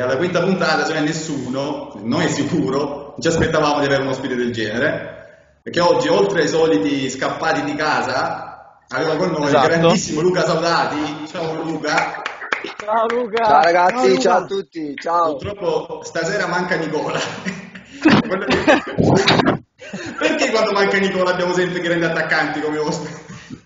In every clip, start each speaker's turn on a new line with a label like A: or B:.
A: alla quinta puntata cioè nessuno, noi sicuro, ci aspettavamo di avere un ospite del genere, perché oggi oltre ai soliti scappati di casa, aveva con noi
B: Esatto.
A: il grandissimo Luca Saudati. Ciao Luca.
B: Ciao Luca!
C: Ciao ragazzi,
B: Ciao, Luca.
C: ciao a tutti, ciao.
A: Purtroppo stasera manca Nicola. Perché quando manca Nicola abbiamo sempre grandi attaccanti come ospiti?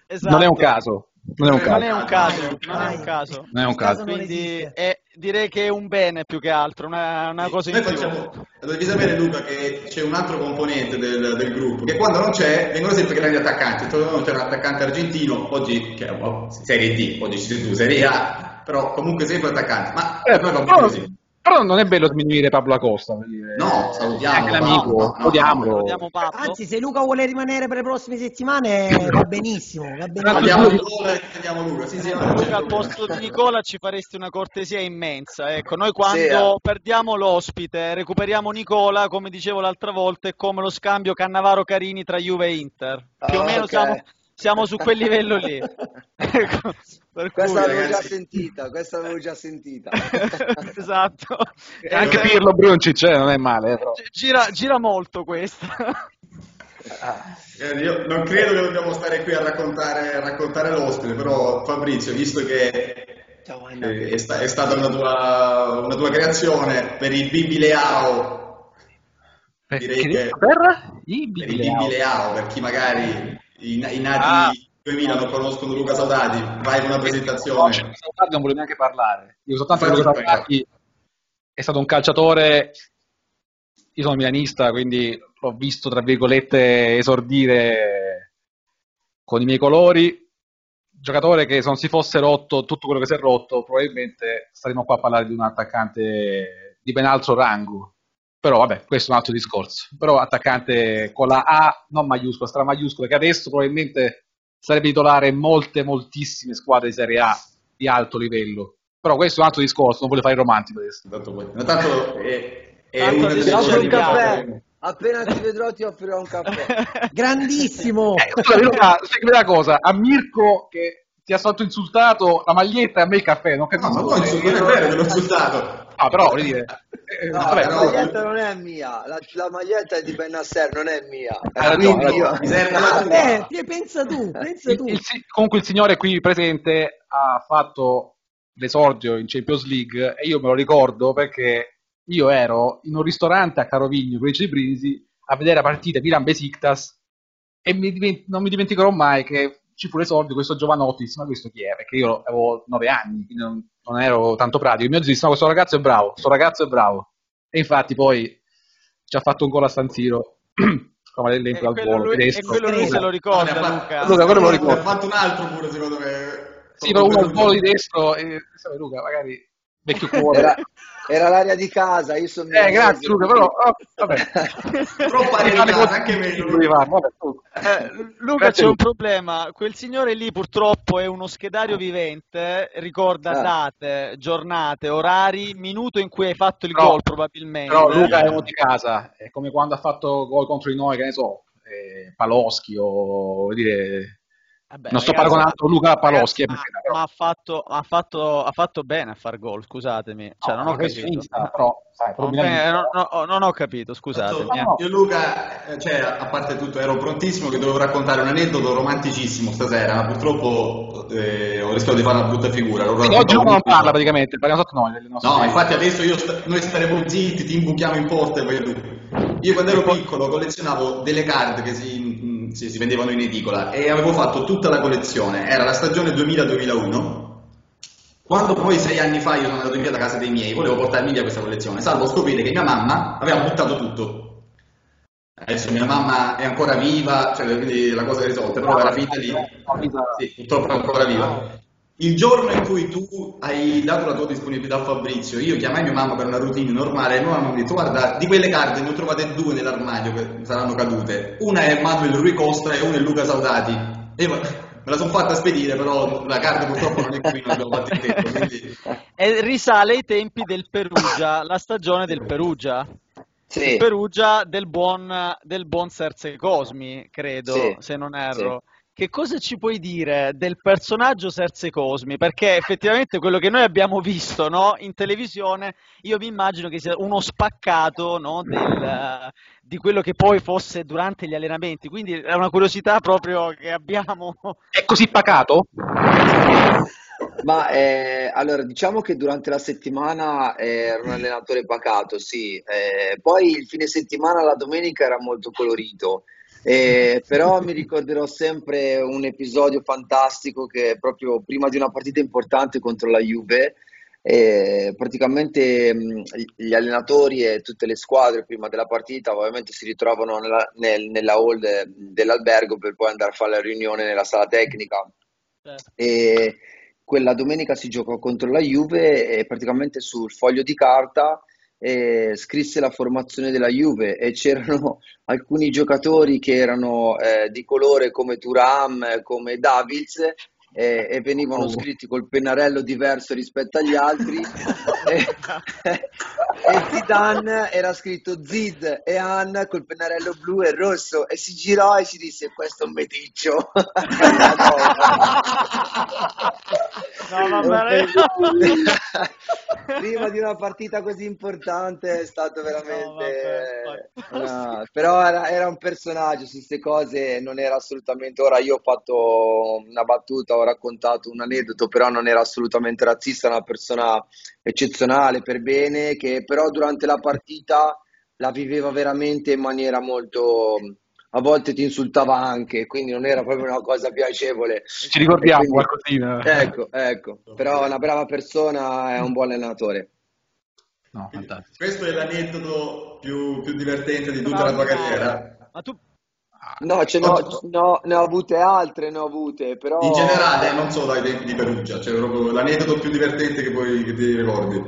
B: Esatto.
D: Non è un caso. Non è un caso.
B: Non è un caso, non è un caso.
D: Non è un caso.
B: Quindi è- direi che è un bene più che altro, una, una cosa in
A: Noi
B: più.
A: facciamo, devi sapere Luca che c'è un altro componente del, del gruppo che quando non c'è vengono sempre grandi attaccanti. Un attaccante argentino, oggi che è Serie D, oggi sei tu, Serie A, però comunque sempre attaccanti. Ma
D: Eh,
A: noi va bene così.
D: Però non è bello diminuire Pablo Acosta. dire.
A: No, salutiamo,
D: Anche l'amico,
A: no, no, no,
D: odiamolo.
B: Pablo.
E: Anzi, se Luca vuole rimanere per le prossime settimane, va benissimo. Va benissimo.
A: Andiamo Nicola e andiamo Luca. Sì, sì,
B: Luca, al
A: problema.
B: posto di Nicola ci faresti una cortesia immensa. Ecco, noi quando
C: Sì, eh.
B: perdiamo l'ospite, recuperiamo Nicola, come dicevo l'altra volta, è come lo scambio Cannavaro-Carini tra Juve e Inter. Più o
C: Ah,
B: meno
C: ok.
B: siamo, siamo su quel livello lì. Ecco, per cui,
C: Questa l'avevo già
A: ragazzi.
C: sentita, questa l'avevo già sentita.
B: esatto.
D: E anche Pirlo Bruncic eh, non è male. eh, però.
B: gira, gira molto questa.
A: Eh, Io non credo che dobbiamo stare qui a raccontare, a raccontare l'ospite, però Fabrizio, visto che è, sta- è stata una tua, una tua creazione per i Bibi Leao, direi
D: Che- per? I
A: per i
D: Bibi
A: Bibi Leao, per chi magari i, i nati
D: Ah.
A: 2000 non conoscono Luca Saudati, vai con una
D: No,
A: presentazione.
D: Saudati non volevo neanche parlare. Dico soltanto Luca Saudati è stato un calciatore. Io sono milanista, quindi l'ho visto, tra virgolette, esordire con i miei colori. Giocatore che se non si fosse rotto tutto quello che si è rotto, probabilmente staremmo qua a parlare di un attaccante di ben altro rango. Però vabbè, questo è un altro discorso. Però attaccante con la A non maiuscola, stra maiuscola, che adesso probabilmente sarebbe titolare molte, moltissime squadre di Serie A di alto livello. Però questo è un altro discorso, non voglio fare il romantico adesso.
A: Tanto, poi- no, tanto è, è
B: Tanto
A: una delle
C: un caffè. Appena ti vedrò ti offrirò un caffè.
E: Grandissimo.
D: Eh, spiegami una cosa, a Mirko che ti ha stato insultato la maglietta e a me il caffè, non
A: No,
D: capisco.
A: ma poi insomma, non è vero che l'ho insultato.
D: Ah, però, voglio dire... eh,
C: No,
D: vabbè,
C: la maglietta non è mia, la, la maglietta è di Benasser, non è mia.
D: Hai ragione,
A: tua.
E: Vabbè, ti- pensa tu, pensa tu.
D: il comunque il signore qui presente ha fatto l'esordio in Champions League e io me lo ricordo perché io ero in un ristorante a Carovigno con i Cibrisi a vedere la partita Milan-Besiktas e mi non mi dimenticherò mai che ci fu l'esordio di questo giovanotti, ma questo chi è? Perché io avevo nove anni, quindi non, non ero tanto pratico. Il mio zio disse no, questo ragazzo è bravo, questo ragazzo è bravo. E infatti poi ci ha fatto un gol a San Siro, come
B: E
D: l'elenco al
B: quello
D: volo,
B: lui, e
D: tedesco.
B: quello lui se lo
A: No,
B: ricorda,
A: ha fatto-
B: Luca.
D: Luca, quello me lo
A: Ne
D: ricordo.
A: ha fatto un altro pure secondo me.
D: Sì, però uno al volo di destro e sai, Luca, magari vecchio cuore.
C: Era, era l'aria di casa, io sono
D: Eh, grazie Luca, però oh, vabbè.
A: Troppa
D: cose
A: anche
D: tu.
B: Eh, Luca
D: Grazie,
B: c'è un problema, quel signore lì purtroppo è uno schedario vivente, ricorda
C: Ah.
B: date, giornate, orari, minuto in cui hai fatto il
D: Però-
B: gol probabilmente.
D: Però Luca è uno di casa, è come quando ha fatto gol contro di noi, che ne so, eh, Paloschi o dire,
B: Vabbè,
D: non sto
B: ragazzi,
D: paragonando Luca a Paloschi, eh,
B: ma, ma ha, fatto, ha, fatto, ha fatto bene a far gol, scusatemi. Cioè,
D: No,
B: non ho
D: inizia, però, sai,
B: Non, eh, non- non- non ho capito, scusatemi. eh.
D: no.
A: Io Luca, eh, cioè, a parte tutto, ero prontissimo che dovevo raccontare un aneddoto romanticissimo stasera, ma purtroppo eh, ho rischiato di fare una brutta figura. Raccontato
D: oggi Luca non parla praticamente, parliamo sotto noi.
A: No, infatti adesso io noi staremo zitti, ti imbuchiamo in porta e vai tu. Io quando ero piccolo collezionavo delle card che si, si- si vendevano in edicola e avevo fatto tutta la collezione, era la stagione 2000-2001. Quando poi sei anni fa io sono andato via da casa dei miei, volevo portarmi via questa collezione, salvo scoprire che mia mamma aveva buttato tutto. Adesso mia mamma è ancora viva, cioè quindi la cosa è risolta, però era finita lì. Sì, purtroppo è ancora viva. Il giorno in cui tu hai dato la tua disponibilità a Fabrizio, io chiamai mia mamma per una routine normale e mia mamma mi ha detto guarda, di quelle carte ne ho trovate due nell'armadio che saranno cadute. Una è Manuel Rui Costa e una è Luca Saudati. E io me la sono fatta spedire, però la carta purtroppo non è qui, non abbiamo fatto il tempo. Quindi...
B: E risale ai tempi del Perugia, la stagione del Perugia.
C: Sì.
B: Perugia del buon, del buon Serse Cosmi, credo,
C: Sì,
B: se non erro. Che cosa ci puoi dire del personaggio Serse Cosmi? Perché effettivamente quello che noi abbiamo visto no, in televisione, io mi immagino che sia uno spaccato no, del, di quello che poi fosse durante gli allenamenti. Quindi è una curiosità proprio che abbiamo.
D: È così pacato?
C: Ma eh, allora diciamo che durante la settimana era un allenatore pacato, sì, Eh, poi il fine settimana, la domenica era molto colorito, Eh, però mi ricorderò sempre un episodio fantastico che proprio prima di una partita importante contro la Juve, eh, praticamente mh, gli allenatori e tutte le squadre prima della partita ovviamente si ritrovano nella, nel- nella hall de- dell'albergo per poi andare a fare la riunione nella sala tecnica. E quella domenica si giocò contro la Juve e praticamente sul foglio di carta eh, scrisse la formazione della Juve e c'erano alcuni giocatori che erano eh, di colore come Thuram, come Davids eh, e venivano
D: Oh.
C: scritti col pennarello diverso rispetto agli altri. E, e Zidane era scritto Zid e Han col pennarello blu e rosso. E si girò e si disse questo è un meticcio.
B: No, vabbè.
C: prima di una partita così importante è stato
B: No,
C: veramente
B: vabbè,
C: no, però era, era un personaggio su queste cose non era assolutamente ora io ho fatto una battuta ho raccontato un aneddoto però non era assolutamente razzista una persona eccezionale per bene che però durante la partita la viveva veramente in maniera molto a volte ti insultava anche quindi non era proprio una cosa piacevole
D: Ci ricordiamo
C: E quindi-
D: qualcosina.
C: ecco ecco però è una brava persona è un buon allenatore
D: No, fantastico.
A: Questo è l'aneddoto più, più divertente di tutta la tua carriera.
B: Ma tu
C: No, ce n'ho, no, ne ho avute altre, ne ho avute, però...
A: In generale, non solo ai tempi di Perugia, cioè proprio l'aneddoto più divertente che, poi, che ti ricordi.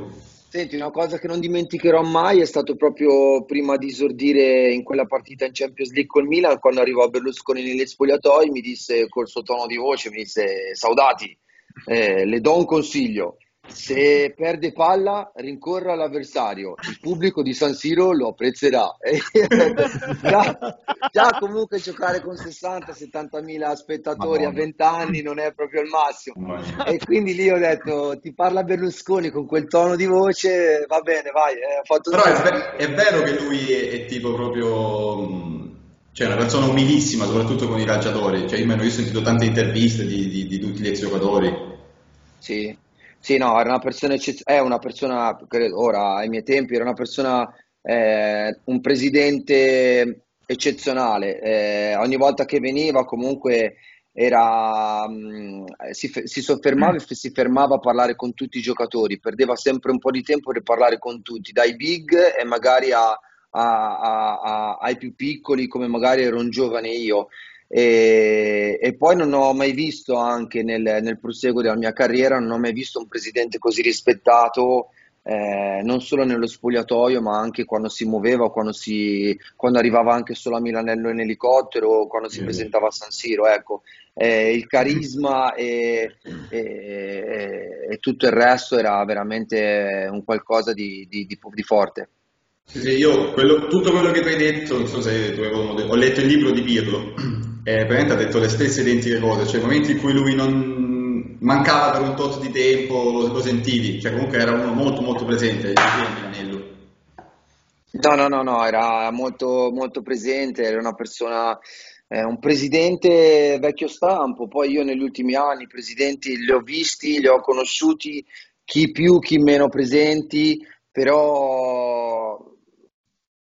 C: Senti, una cosa che non dimenticherò mai è stato proprio prima di esordire in quella partita in Champions League col Milan, quando arrivò Berlusconi negli spogliatoi, mi disse col suo tono di voce, mi disse, Saudati, eh, le do un consiglio, se perde palla rincorra l'avversario, il pubblico di San Siro lo apprezzerà. Già, già comunque giocare con 60-70 mila spettatori a
D: Madonna.
C: 20 anni non è proprio il massimo. E quindi lì ho detto, ti parla Berlusconi con quel tono di voce, va bene, vai, eh,
A: Però è,
C: tutto.
A: ve- è vero che lui è, è tipo proprio... mh, Cioè, una persona umilissima, soprattutto con i calciatori. Cioè, io, io ho sentito tante interviste di, di- di tutti gli ex giocatori.
C: Sì, sì, no, era una persona, eccez- è una persona, credo, ora ai miei tempi, era una persona, eh, un presidente eccezionale. Eh, ogni volta che veniva comunque era, mh, si, fe- si soffermava e f- si fermava a parlare con tutti i giocatori, perdeva sempre un po' di tempo per parlare con tutti, dai big e magari a- a- a- ai più piccoli come magari ero un giovane io. E, e poi non ho mai visto anche nel, nel proseguo della mia carriera, non ho mai visto un presidente così rispettato, eh, non solo nello spogliatoio, ma anche quando si muoveva, quando, si, quando arrivava anche solo a Milanello in elicottero, o quando si
A: Sì.
C: presentava a San Siro. Ecco, Eh, il carisma e, e- e tutto il resto era veramente un qualcosa di, di- di- di forte.
A: Sì, sì, io quello- tutto quello che tu hai detto, non so se tu avuto- ho letto il libro di Pirlo, e praticamente ha detto le stesse identiche cose, cioè i momenti in cui lui non mancava per un tot di tempo lo, lo sentivi, cioè comunque era uno molto molto presente a Milanello.
C: No, no, no, no, era molto, molto presente, era una persona, eh, un presidente vecchio stampo. Poi io negli ultimi anni i presidenti li ho visti, li ho conosciuti, chi più, chi meno presenti, però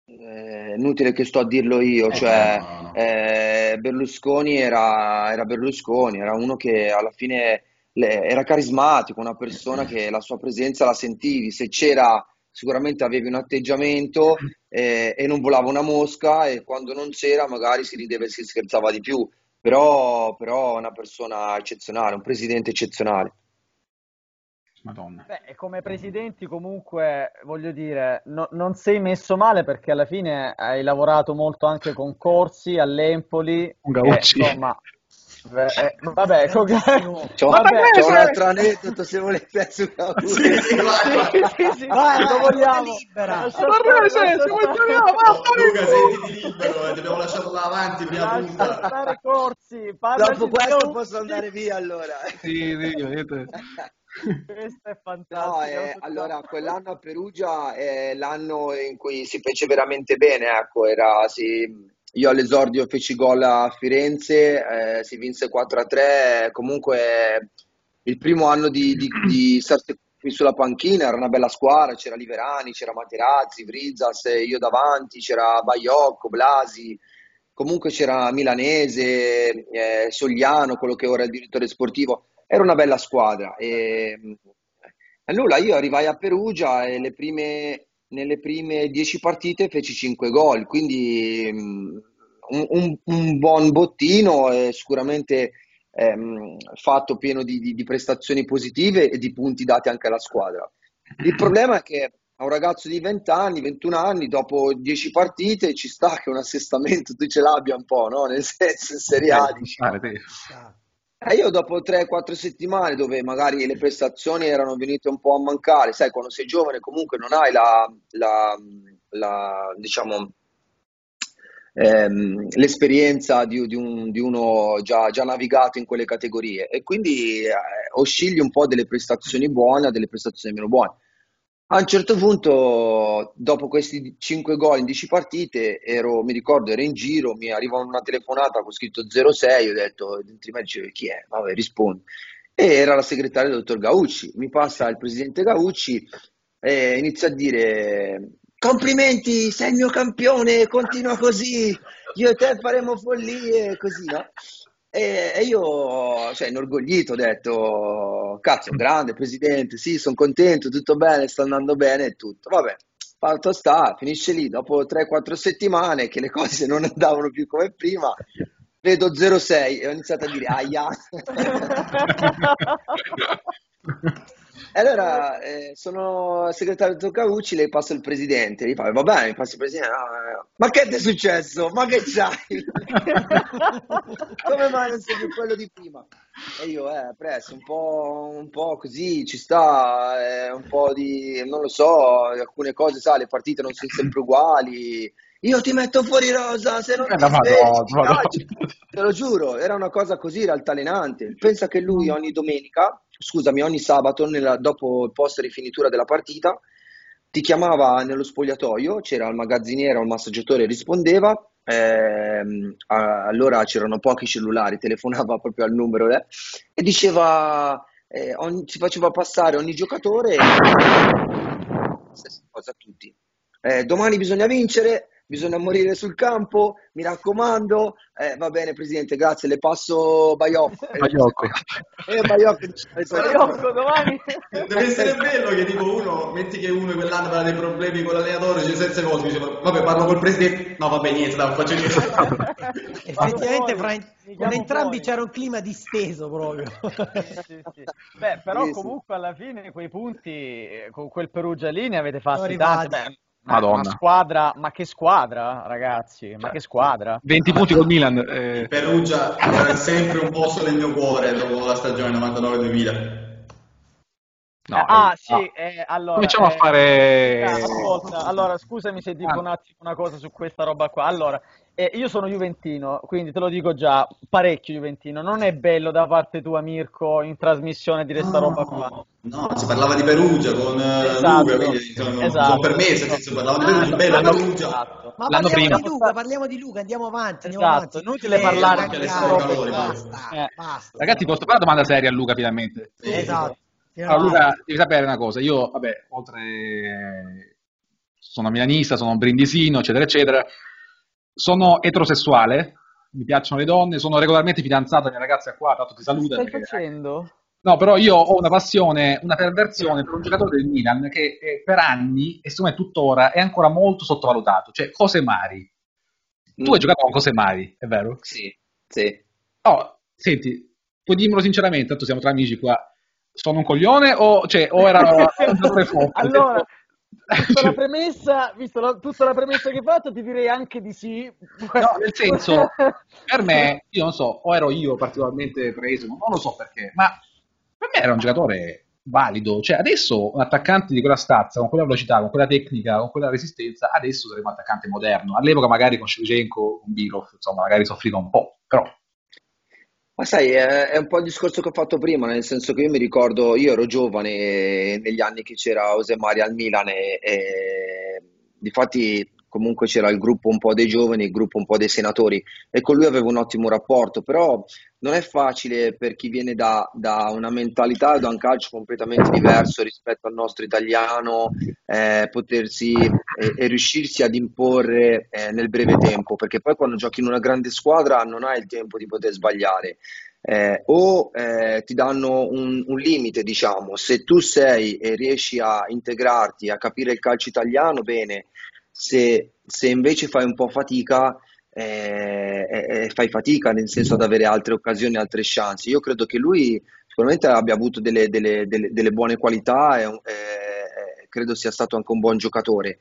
C: eh, è inutile che sto a dirlo io,
A: Eh,
C: cioè. Eh, Berlusconi era, era Berlusconi, era uno che alla fine le- era carismatico, una persona che la sua presenza la sentivi, se c'era sicuramente avevi un atteggiamento eh, e non volava una mosca e quando non c'era magari si rideva e si scherzava di più, però, però una persona eccezionale, un presidente eccezionale.
D: Madonna.
B: Beh, e come presidenti comunque, voglio dire, no- non sei messo male perché alla fine hai lavorato molto anche con Corsi all'Empoli,
D: Con Gaucci.
B: insomma, Beh, eh, vabbè, comunque-
C: C'ho,
B: Vabbè,
C: c'ho un altro aneddoto se volete su Cavour.
A: Sì, sì.
B: Sì, sì,
E: Vai,
B: lo vogliamo.
E: libera.
B: Lascia
D: Ma
B: lascia
A: Luca, sentiti libero, eh, ti abbiamo lasciato là avanti prima
B: Lascia
A: punta.
B: stare corsi,
C: Dopo questo posso andare via allora.
D: Sì, sì, vedete.
B: Questo è
C: No,
B: fantastico.
C: eh, allora quell'anno a Perugia è l'anno in cui si fece veramente bene, ecco, era, sì, io all'esordio feci gol a Firenze, eh, si vinse 4-3, comunque il primo anno di, di, di qui sulla panchina era una bella squadra, c'era Liverani, c'era Materazzi, Vrizzas, io davanti, c'era Baiocco, Blasi, comunque c'era Milanese, eh, Sogliano, quello che ora è il direttore sportivo, era una bella squadra. E, e nulla, io arrivai a Perugia e prime, nelle prime dieci partite feci cinque gol, quindi mm, un, un- buon bottino, e sicuramente ehm, fatto pieno di, di- di prestazioni positive e di punti dati anche alla squadra. Il problema è che a un ragazzo di 20 anni, 21 anni, dopo 10 partite, ci sta che un assestamento tu ce l'abbia un po', no? Nel senso, in Serie A, dici.
D: Ah, sì.
C: E io dopo 3-4 settimane dove magari le prestazioni erano venute un po' a mancare, sai, quando sei giovane comunque non hai la, la- la, diciamo, ehm, l'esperienza di, di un- di uno già, già navigato in quelle categorie e quindi eh, oscilli un po' delle prestazioni buone a delle prestazioni meno buone. A un certo punto, dopo questi 5 gol in 10 partite, ero, mi ricordo, ero in giro, mi arriva una telefonata con scritto 06, ho detto, dentro me dicevo, chi è? Vabbè, rispondo. E era la segretaria del dottor Gaucci, mi passa il presidente Gaucci e inizia a dire, complimenti, sei il mio campione, continua così, io e te faremo follie, così, no? E, e io, cioè, inorgoglito, ho detto, cazzo, grande presidente, sì, sono contento, tutto bene, sta andando bene e tutto. Vabbè, fatto sta, finisce lì, dopo 3-4 settimane che le cose non andavano più come prima, vedo 06 e ho iniziato a dire, aia. E allora eh, sono segretario di Caucci, le passo il presidente, gli fa, va bene, mi passa il presidente, "No, no, no. ma che ti è successo? Ma che c'hai? Come mai non sei più quello di prima? E io, eh, presto, un po', un po' così, ci sta, eh, un po' di, non lo so, alcune cose, sai, le partite non sono sempre uguali. Io ti metto fuori rosa, se non
D: Eh,
C: ti
D: la
C: svegli, calcio. Te lo giuro, era una cosa così altalenante. Pensa che lui ogni domenica, scusami, ogni sabato, nella- dopo il post rifinitura della partita, ti chiamava nello spogliatoio, c'era il magazziniere o il massaggiatore, rispondeva, ehm, allora c'erano pochi cellulari, telefonava proprio al numero eh, e diceva, eh, ogni- ci faceva passare ogni giocatore, stessa cosa a tutti. Eh, domani bisogna vincere, bisogna morire sul campo, mi raccomando. Eh, va bene, presidente, grazie. Le passo Baiocco.
D: Baiocco.
C: Eh, Baiocco
B: Baiocco, domani.
A: Deve essere bello che tipo uno, metti che uno quell'anno aveva dei problemi con l'allenatore, dice senza cose, dice vabbè parlo col presidente, no vabbè niente, dai, faccio niente.
E: Effettivamente
B: Poi,
E: fra con
B: chiamo
E: entrambi
B: poi.
E: c'era un clima disteso proprio.
B: Sì, sì. Beh, però
C: Sì, sì.
B: comunque alla fine quei punti eh, con quel Perugia lì ne avete fatti tanti.
D: Madonna.
B: Una squadra, ma che squadra, ragazzi? Ma che squadra?
D: 20 punti col Milan. eh,
A: Perugia era sempre un posto nel mio cuore dopo la stagione 99-2000.
D: No,
B: ah,
D: eh,
B: sì,
D: no.
B: eh, allora...
D: Cominciamo a
B: eh,
D: fare...
B: Ah, ascolta, allora scusami se dico
D: Ah.
B: un attimo una cosa su questa roba qua. Allora, eh, io sono juventino, quindi te lo dico già, parecchio juventino. Non è bello da parte tua, Mirko, in trasmissione dire sta roba qua.
A: No, si parlava di Perugia con eh,
B: Esatto,
A: Luca, quindi sono,
B: esatto.
A: sono permesso, nel senso, di Perugia, bella Perugia.
B: Esatto.
E: Ma
D: L'anno
E: parliamo
D: prima.
E: di Luca, parliamo di Luca, andiamo avanti. Andiamo
B: Esatto,
E: avanti.
B: inutile
E: Eh,
B: parlare
A: anche le
E: ragazzi,
A: calori,
E: basta,
B: Eh.
E: basta.
D: Ragazzi, posso fare una domanda seria a Luca finalmente?
E: Esatto.
D: Allora, devi sapere una cosa. Io, vabbè, oltre... Sono milanista, sono brindisino, eccetera, eccetera. Sono eterosessuale, mi piacciono le donne, sono regolarmente fidanzato, la mia ragazza è qua, tanto ti saluta.
B: Stai
D: perché-
B: facendo?
D: No, però io ho una passione, una perversione per un giocatore del Milan che per anni, e secondo me tuttora, è ancora molto sottovalutato, cioè Cosemari. Tu
C: Mm.
D: hai giocato con Cosemari, è vero?
C: Sì, sì.
D: Oh, senti, puoi dirmelo sinceramente, tanto siamo tra amici qua. Sono un coglione o, cioè, o era
B: allora, Vista la premessa, visto la- tutta la premessa che hai fatto, ti direi anche di sì.
D: No, nel senso, per me, io non so, o ero io particolarmente preso, non lo so perché, ma per me era un giocatore valido. Cioè, adesso un attaccante di quella stazza, con quella velocità, con quella tecnica, con quella resistenza, adesso sarebbe un attaccante moderno. All'epoca magari con Shevchenko, con Bilov, insomma, magari soffriva un po', però
C: Ma sai, è, un po' il discorso che ho fatto prima, nel senso che io mi ricordo, io ero giovane negli anni che c'era José al Milan e, e difatti comunque c'era il gruppo un po' dei giovani, il gruppo un po' dei senatori e con lui avevo un ottimo rapporto, però non è facile per chi viene da, da una mentalità e da un calcio completamente diverso rispetto al nostro italiano eh, potersi e, e riuscirsi ad imporre eh, nel breve tempo, perché poi quando giochi in una grande squadra non hai il tempo di poter sbagliare. Eh, o eh, ti danno un, un limite, diciamo, se tu sei e riesci a integrarti, a capire il calcio italiano, bene, se, se invece fai un po' fatica, eh, eh, fai fatica nel senso ad avere altre occasioni, altre chance. Io credo che lui sicuramente abbia avuto delle, delle- delle- delle buone qualità e eh, credo sia stato anche un buon giocatore.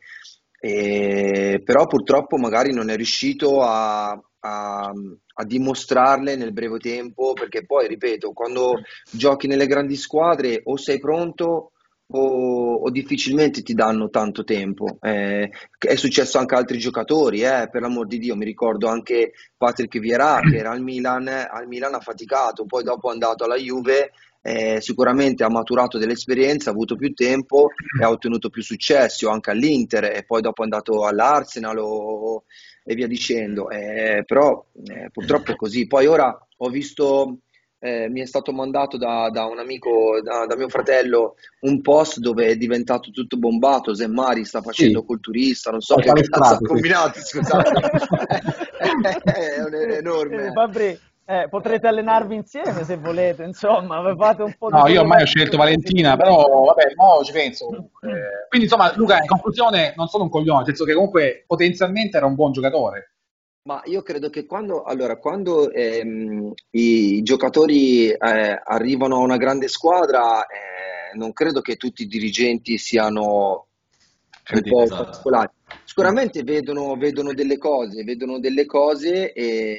C: E- però purtroppo magari non è riuscito a, a- a dimostrarle nel breve tempo, perché poi, ripeto, quando giochi nelle grandi squadre o sei pronto o, o difficilmente ti danno tanto tempo. Eh, è successo anche a altri giocatori, eh, per l'amor di Dio, mi ricordo anche Patrick Vieira che era al Milan, al Milan ha faticato, poi dopo è andato alla Juve, eh, sicuramente ha maturato dell'esperienza, ha avuto più tempo e ha ottenuto più successo anche all'Inter e poi dopo è andato all'Arsenal o- e via dicendo. Eh, però eh, purtroppo è così. Poi ora ho visto eh, mi è stato mandato da, da un amico, da, da mio fratello, un post dove è diventato tutto bombato. Zemmari sta facendo
D: Sì.
C: culturista, non so
D: Ho
C: che cazzo ha combinato, scusate. è, un- è enorme.
B: Eh, Fabri, eh, potrete allenarvi insieme se volete, insomma, fate un po' di
D: No, io ormai ho scelto Valentina, però vabbè, mo ci penso. comunque. Quindi insomma, Luca, in conclusione, non sono un coglione, nel senso che comunque potenzialmente era un buon giocatore.
C: Ma io credo che quando, allora, quando ehm, i giocatori eh, arrivano a una grande squadra, eh, non credo che tutti i dirigenti siano un po' particolari. Sicuramente vedono, vedono delle cose, vedono delle cose, e,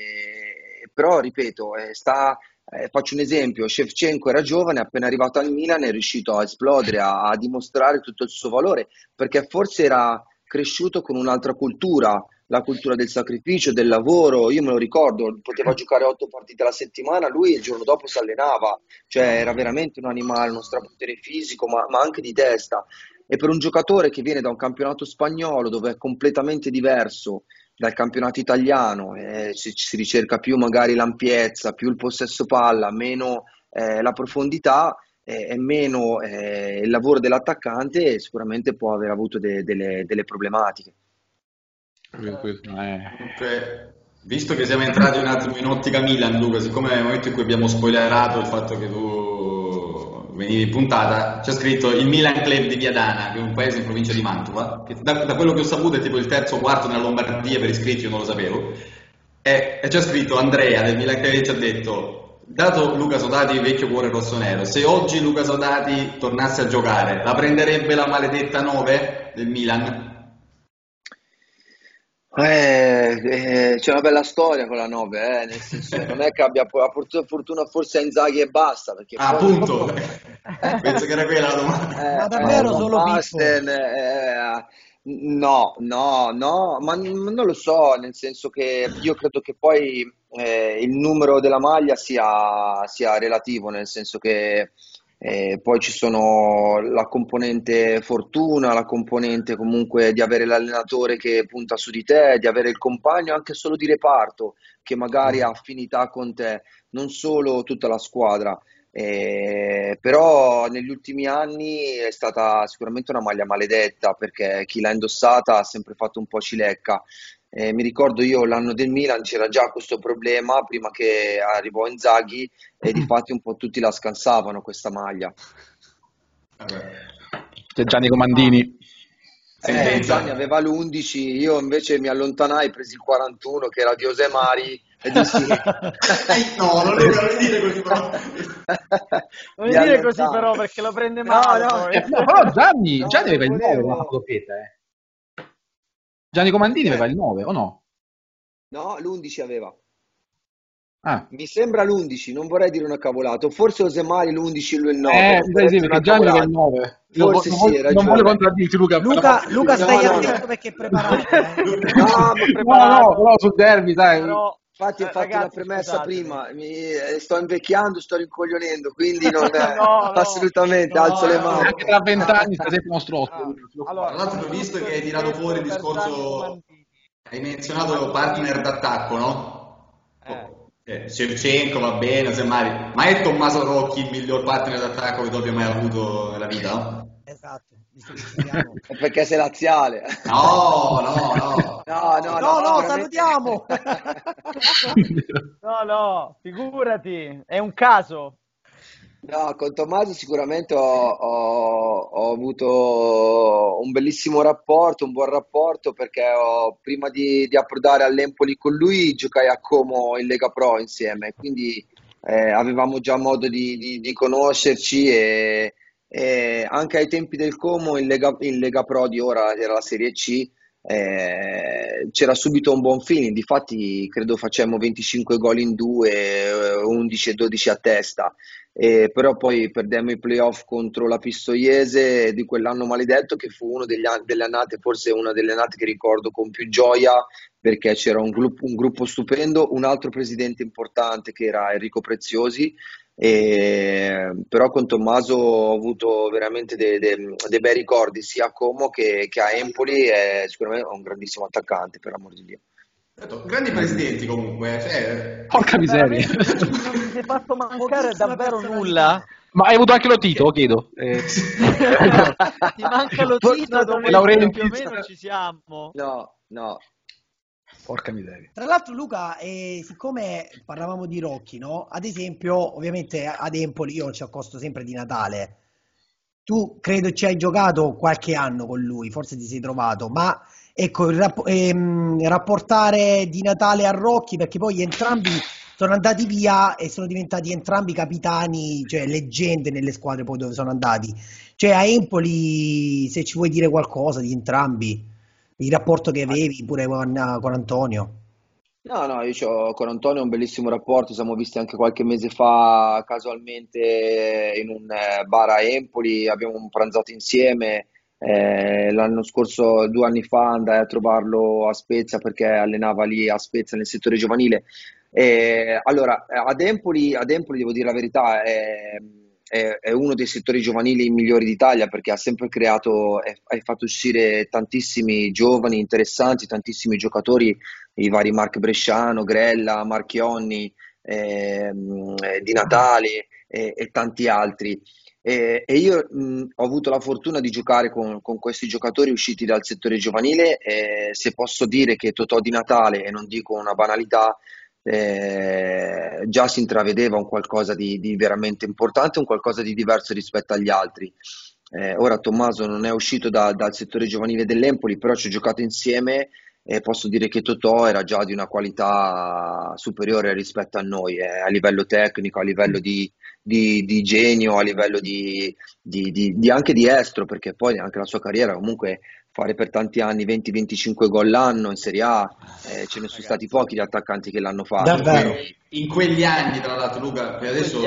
C: però ripeto, eh, sta, eh, faccio un esempio, Shevchenko era giovane, appena arrivato al Milan è riuscito a esplodere, a, a dimostrare tutto il suo valore, perché forse era cresciuto con un'altra cultura, la cultura del sacrificio, del lavoro, io me lo ricordo, poteva giocare otto partite alla settimana, lui il giorno dopo si allenava, cioè era veramente un animale, uno strapotere fisico, ma, ma anche di testa. E per un giocatore che viene da un campionato spagnolo dove è completamente diverso dal campionato italiano, eh, si, si ricerca più magari l'ampiezza, più il possesso palla, meno eh, la profondità eh, e meno eh, il lavoro dell'attaccante, sicuramente può aver avuto de- delle, delle problematiche.
D: Eh,
A: Comunque, visto che siamo entrati un attimo in ottica Milan, Luca, siccome nel momento in cui abbiamo spoilerato il fatto che tu venivi in puntata, c'è scritto il Milan Club di Viadana, che è un paese in provincia di Mantova, che da, da quello che ho saputo è tipo il terzo o quarto nella Lombardia per iscritti, io non lo sapevo, e, e c'è scritto Andrea del Milan Club ci ha detto, dato Luca Sodati vecchio cuore rossonero, se oggi Luca Sodati tornasse a giocare, la prenderebbe la maledetta 9 del Milan?
C: Eh, eh, c'è una bella storia con la 9, eh, nel senso, non è che abbia po- la fortuna, fortuna forse a Inzaghi e basta, perché
A: Ah,
C: poi-
A: appunto, penso che era quella la domanda.
C: Eh,
E: Ma davvero
C: eh,
E: solo?
C: Basten, eh, no, no, no, ma n- non lo so, nel senso che io credo che poi eh, il numero della maglia sia, sia relativo, nel senso che eh, poi ci sono la componente fortuna, la componente comunque di avere l'allenatore che punta su di te, di avere il compagno anche solo di reparto che magari ha affinità con te, non solo tutta la squadra. Eh, però negli ultimi anni è stata sicuramente una maglia maledetta perché chi l'ha indossata ha sempre fatto un po' cilecca. Eh, mi ricordo io l'anno del Milan c'era già questo problema prima che arrivò Inzaghi e di fatti un po' tutti la scansavano questa maglia.
D: C'è Gianni Comandini.
C: Eh. Inzaghi aveva l'11, io invece mi allontanai, presi il 41 che era di José Mari E dissi,
A: Eh, no, non lo devo dire così però.
B: Non
C: Mi
B: dire così però perché lo prende
C: No,
B: male.
C: no.
D: Eh, no, però Gianni,
C: No,
D: Gianni aveva il 9
C: volevo-
D: con la doppietta, eh. Gianni Comandini aveva il 9, o no?
C: No, l'11 aveva.
D: Ah.
C: Mi sembra l'11, non vorrei dire una cavolata. Forse Osemari l'11 e lui il 9.
D: eh,
C: non
D: sì, perché Gianni aveva il
C: cavolata.
D: 9. Non,
C: Forse
D: non
C: sì,
D: non
C: ragione.
D: voglio contraddirti, Luca.
E: Luca,
D: però-
E: Luca stai
C: no,
E: attento
C: no.
E: perché è preparato. eh.
C: No, ma
D: No,
B: preparato.
D: no, però sul derby, sai.
B: Però,
C: Infatti ho
B: eh,
C: fatto una
B: ragazzi,
C: premessa
B: scusatemi.
C: prima, mi, eh, sto invecchiando, sto rincoglionendo, quindi non
B: No, no.
C: assolutamente
B: No,
C: alzo le
B: no.
C: mani.
D: Anche tra vent'anni stai sempre uno strozzo.
B: Ah, allora.
A: Tra l'altro ho visto che hai tirato fuori il discorso-. Hai menzionato partner d'attacco, no?
B: Eh.
A: Eh, Shevchenko va bene, semmai. Ma è Tommaso Rocchi il miglior partner d'attacco che tu abbia mai avuto nella vita? no?
E: Esatto.
C: Perché sei laziale.
A: No, no, no.
C: No, no,
E: No, no, salutiamo.
B: No, no, figurati, è un caso.
C: No, con Tommaso sicuramente ho, ho- ho avuto un bellissimo rapporto, un buon rapporto perché ho- prima di, di approdare all'Empoli con lui giocai a Como in Lega Pro insieme, quindi eh, avevamo già modo di, di- di conoscerci e, e anche ai tempi del Como in Lega, in Lega Pro di ora era la Serie C, eh, c'era subito un buon feeling, difatti credo facemmo 25 gol in due, eh, 11 e 12 a testa. Eh, però poi perdemmo i playoff contro la Pistoiese di quell'anno maledetto che fu una an- delle annate, forse una delle annate che ricordo con più gioia perché c'era un gruppo, un gruppo stupendo, un altro presidente importante che era Enrico Preziosi, e- però con Tommaso ho avuto veramente dei, dei- dei bei ricordi sia a Como che, che a Empoli e sicuramente è un grandissimo attaccante per l'amor di Dio.
A: Certo, Grandi presidenti comunque, cioè,
D: Porca miseria.
B: Non ti hai fatto mancare davvero nulla.
D: Ma hai avuto anche lo Tito, chiedo. Eh,
B: Ti manca lo Tito dove più o meno ci siamo.
C: No, no,
D: porca miseria.
E: Tra l'altro Luca, eh, siccome parlavamo di Rocchi, no? Ad esempio, ovviamente ad Empoli io ci accosto sempre di Natale. Tu credo ci hai giocato qualche anno con lui, forse ti sei trovato, ma ecco, rapp- ehm, rapportare di Natale a Rocchi, perché poi entrambi sono andati via e sono diventati entrambi capitani, cioè leggende nelle squadre poi dove sono andati. Cioè a Empoli, se ci vuoi dire qualcosa di entrambi, il rapporto che avevi pure con, con Antonio.
C: No, no, io c'ho- con Antonio ho un bellissimo rapporto, siamo visti anche qualche mese fa casualmente in un eh, bar a Empoli, abbiamo pranzato insieme, eh, l'anno scorso, due anni fa, andai a trovarlo a Spezia perché allenava lì a Spezia nel settore giovanile. E, allora, eh, ad Empoli, ad Empoli, devo dire la verità, è, è- è uno dei settori giovanili migliori d'Italia perché ha sempre creato ha fatto uscire tantissimi giovani interessanti, tantissimi giocatori i vari Mark Bresciano, Grella, Marchionni, ehm, eh, Di Natale e, e tanti altri. E, e io mh, ho avuto la fortuna di giocare con, con questi giocatori usciti dal settore giovanile e se posso dire che Totò Di Natale, e non dico una banalità, eh, già si intravedeva un qualcosa di, di veramente importante, un qualcosa di diverso rispetto agli altri. Eh, ora Tommaso non è uscito da- dal settore giovanile dell'Empoli, però ci ho giocato insieme e posso dire che Totò era già di una qualità superiore rispetto a noi, eh, a livello tecnico, a livello di, di- di genio, a livello di- anche di estro, perché poi anche la sua carriera comunque fare per tanti anni 20-25 gol l'anno in Serie A, eh, ce ne sono stati pochi di attaccanti che l'hanno fatto.
E: Davvero?
C: quindi-
A: in quegli anni, tra l'altro, Luca, per adesso,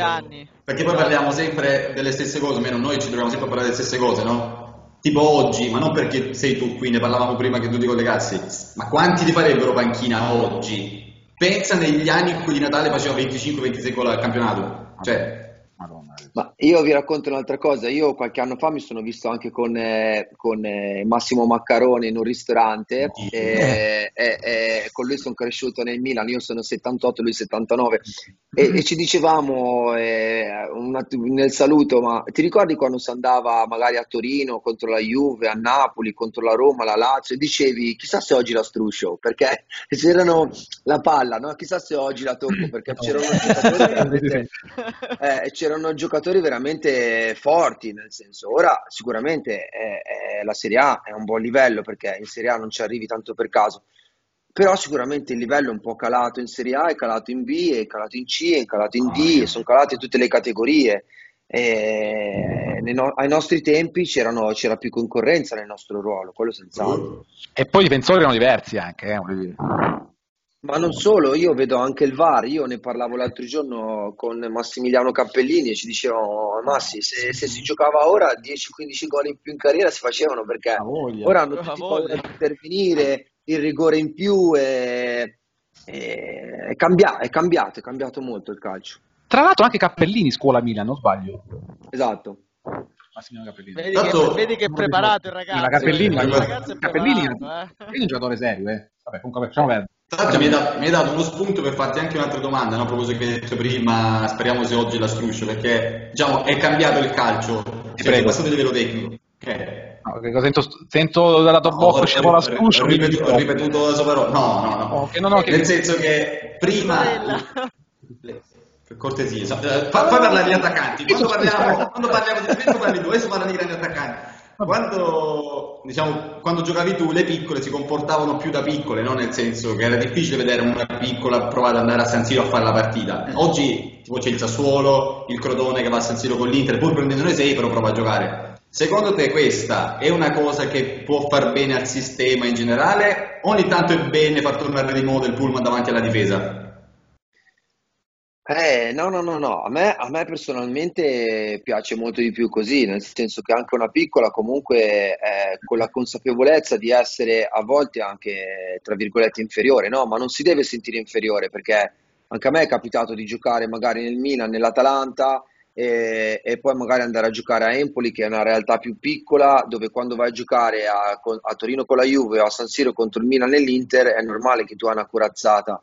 A: perché poi parliamo sempre delle stesse cose, almeno noi ci troviamo sempre a parlare delle stesse cose, no? Tipo oggi, ma non perché sei tu qui, ne parlavamo prima che tu ti collegassi, ma quanti ti farebbero panchina oggi? Pensa negli anni in cui di Natale faceva 25-26 gol al campionato, cioè.
C: Ma io vi racconto un'altra cosa, io qualche anno fa mi sono visto anche con, eh, con, eh, Massimo Maccarone in un ristorante e, e- e con lui sono cresciuto nel Milan, io sono 78, lui 79 e, e ci dicevamo eh, un att- nel saluto, ma ti ricordi quando si andava magari a Torino contro la Juve, a Napoli, contro la Roma, la Lazio? E dicevi chissà se oggi la struscio perché c'erano la palla, no? Chissà se oggi la tocco perché c'erano giocatori eh, c'erano giocatori veramente forti, nel senso, ora sicuramente eh, eh, la Serie A è un buon livello perché in Serie A non ci arrivi tanto per caso, però sicuramente il livello è un po' calato in Serie A, è calato in B, è calato in C, è calato in D, e sono calate tutte le categorie. No- ai nostri tempi c'era più concorrenza nel nostro ruolo, quello senz'altro.
D: E poi i difensori erano diversi anche, eh.
C: Ma non solo, io vedo anche il VAR, io ne parlavo l'altro giorno con Massimiliano Cappellini e ci dicevano, Massi, se, se si giocava ora 10-15 gol in più in carriera si facevano perché
D: voglia.
C: ora hanno
B: Ha
C: tutti
B: voglia.
C: paura di intervenire, il rigore in più, e, e- è, cambia- è cambiato, è cambiato molto il calcio.
D: Tra l'altro anche Cappellini scuola Milan, non sbaglio.
C: Esatto.
D: Massimiliano Cappellini.
B: Vedi,
A: Tanto-
B: che, vedi che è preparato il ragazzo.
D: La Cappellini,
B: il ragazzo è
D: Cappellini
B: preparato, eh.
D: è un giocatore serio, eh. Vabbè, comunque lasciamo perdere.
A: Tra l'altro mi hai, dato, mi hai dato uno spunto per farti anche un'altra domanda, no? proprio quello che hai detto prima, speriamo se oggi la struscio, perché diciamo è cambiato il calcio,
D: Ti
A: cioè,
D: prego.
A: è passato a livello tecnico. Ok.
D: No, che cosa sento, sento dalla tua bocca
A: Ho-
D: uscire un po' la
A: ho-
D: struscio.
A: ho ripetuto, ho ripetuto la sua parola. No, no, no.
D: Ok, no, no, che-
A: Nel senso che prima... Per cortesia, eh, fa- fai parlare gli attaccanti. Quando parliamo, quando parliamo di spesso parli tu, adesso parlano di grandi attaccanti. Quando, diciamo, quando giocavi tu, le piccole si comportavano più da piccole, no? nel senso che era difficile vedere una piccola provare ad andare a San Siro a fare la partita. Oggi tipo, c'è il Sassuolo, il Crotone che va a San Siro con l'Inter, pur prendendone 6 però prova a giocare. Secondo te questa è una cosa che può far bene al sistema in generale? Ogni tanto è bene far tornare di moda il pullman davanti alla difesa?
C: Eh, no, no, no, no, a me, a me personalmente piace molto di più così, nel senso che anche una piccola comunque è con la consapevolezza di essere a volte anche, tra virgolette, inferiore, no? Ma non si deve sentire inferiore perché anche a me è capitato di giocare magari nel Milan, nell'Atalanta e, e poi magari andare a giocare a Empoli, che è una realtà più piccola, dove quando vai a giocare a, a Torino con la Juve o a San Siro contro il Milan e l'Inter è normale che tu hai una corazzata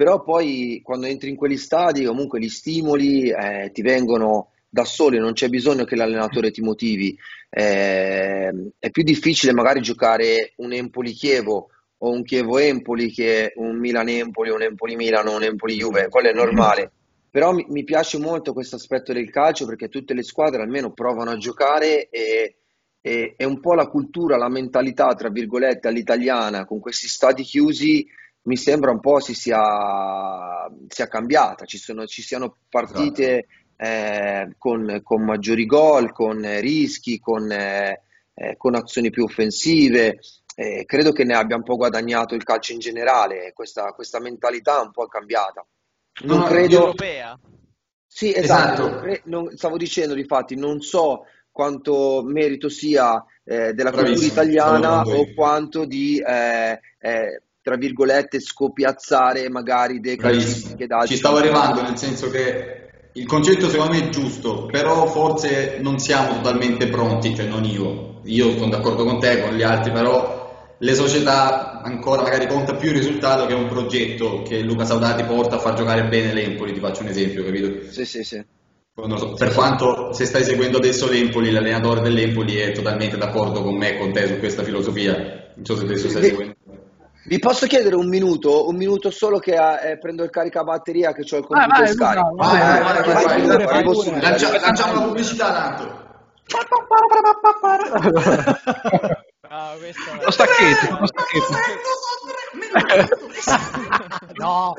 C: però poi quando entri in quegli stadi comunque gli stimoli eh, ti vengono da soli, non c'è bisogno che l'allenatore ti motivi. Eh, è più difficile magari giocare un Empoli-Chievo o un Chievo-Empoli che un Milan-Empoli, un Empoli-Milan o un Empoli-Juve, quello è normale. Però mi, mi piace molto questo aspetto del calcio perché tutte le squadre almeno provano a giocare e, e, e un po' la cultura, la mentalità, tra virgolette, all'italiana con questi stadi chiusi mi sembra un po' si sia, sia cambiata, ci, sono, ci siano partite eh, con, con maggiori gol, con eh, rischi, con, eh, eh, con azioni più offensive. Eh, credo che ne abbia un po' guadagnato il calcio in generale, questa, questa mentalità un po' è cambiata. Non
A: No,
C: credo...
B: Europea.
C: Sì, esatto,
A: Esatto.
C: non stavo dicendo difatti, non so quanto merito sia eh, della cultura italiana o quanto di, eh, eh, tra virgolette, scopiazzare magari dei calcisti
A: Bravissimo.
C: che da
A: Ci stavo arrivando, nel senso che il concetto secondo me è giusto, però forse non siamo totalmente pronti, cioè non io. Io sono d'accordo con te, con gli altri, però le società ancora magari conta più il risultato che un progetto che Luca Saudati porta a far giocare bene l'Empoli, ti faccio un esempio, capito?
C: Sì, sì, sì.
A: So, Per quanto se stai seguendo adesso l'Empoli, l'allenatore dell'Empoli è totalmente d'accordo con me e con te su questa filosofia. Non so se adesso stai seguendo.
C: Vi posso chiedere un minuto, un minuto solo che eh, prendo il caricabatteria che ho il computer
D: vai,
C: scarico.
A: Vai, vai, vai, vai, vai,
E: vai,
A: vai,
E: vai,
C: Arrivo
E: vai,
C: subito,
A: Lancia-
C: arrivo
A: lanciamo la pubblicità tanto.
B: Ah, questa
D: Lo stacchetto, lo stacchetto.
E: no,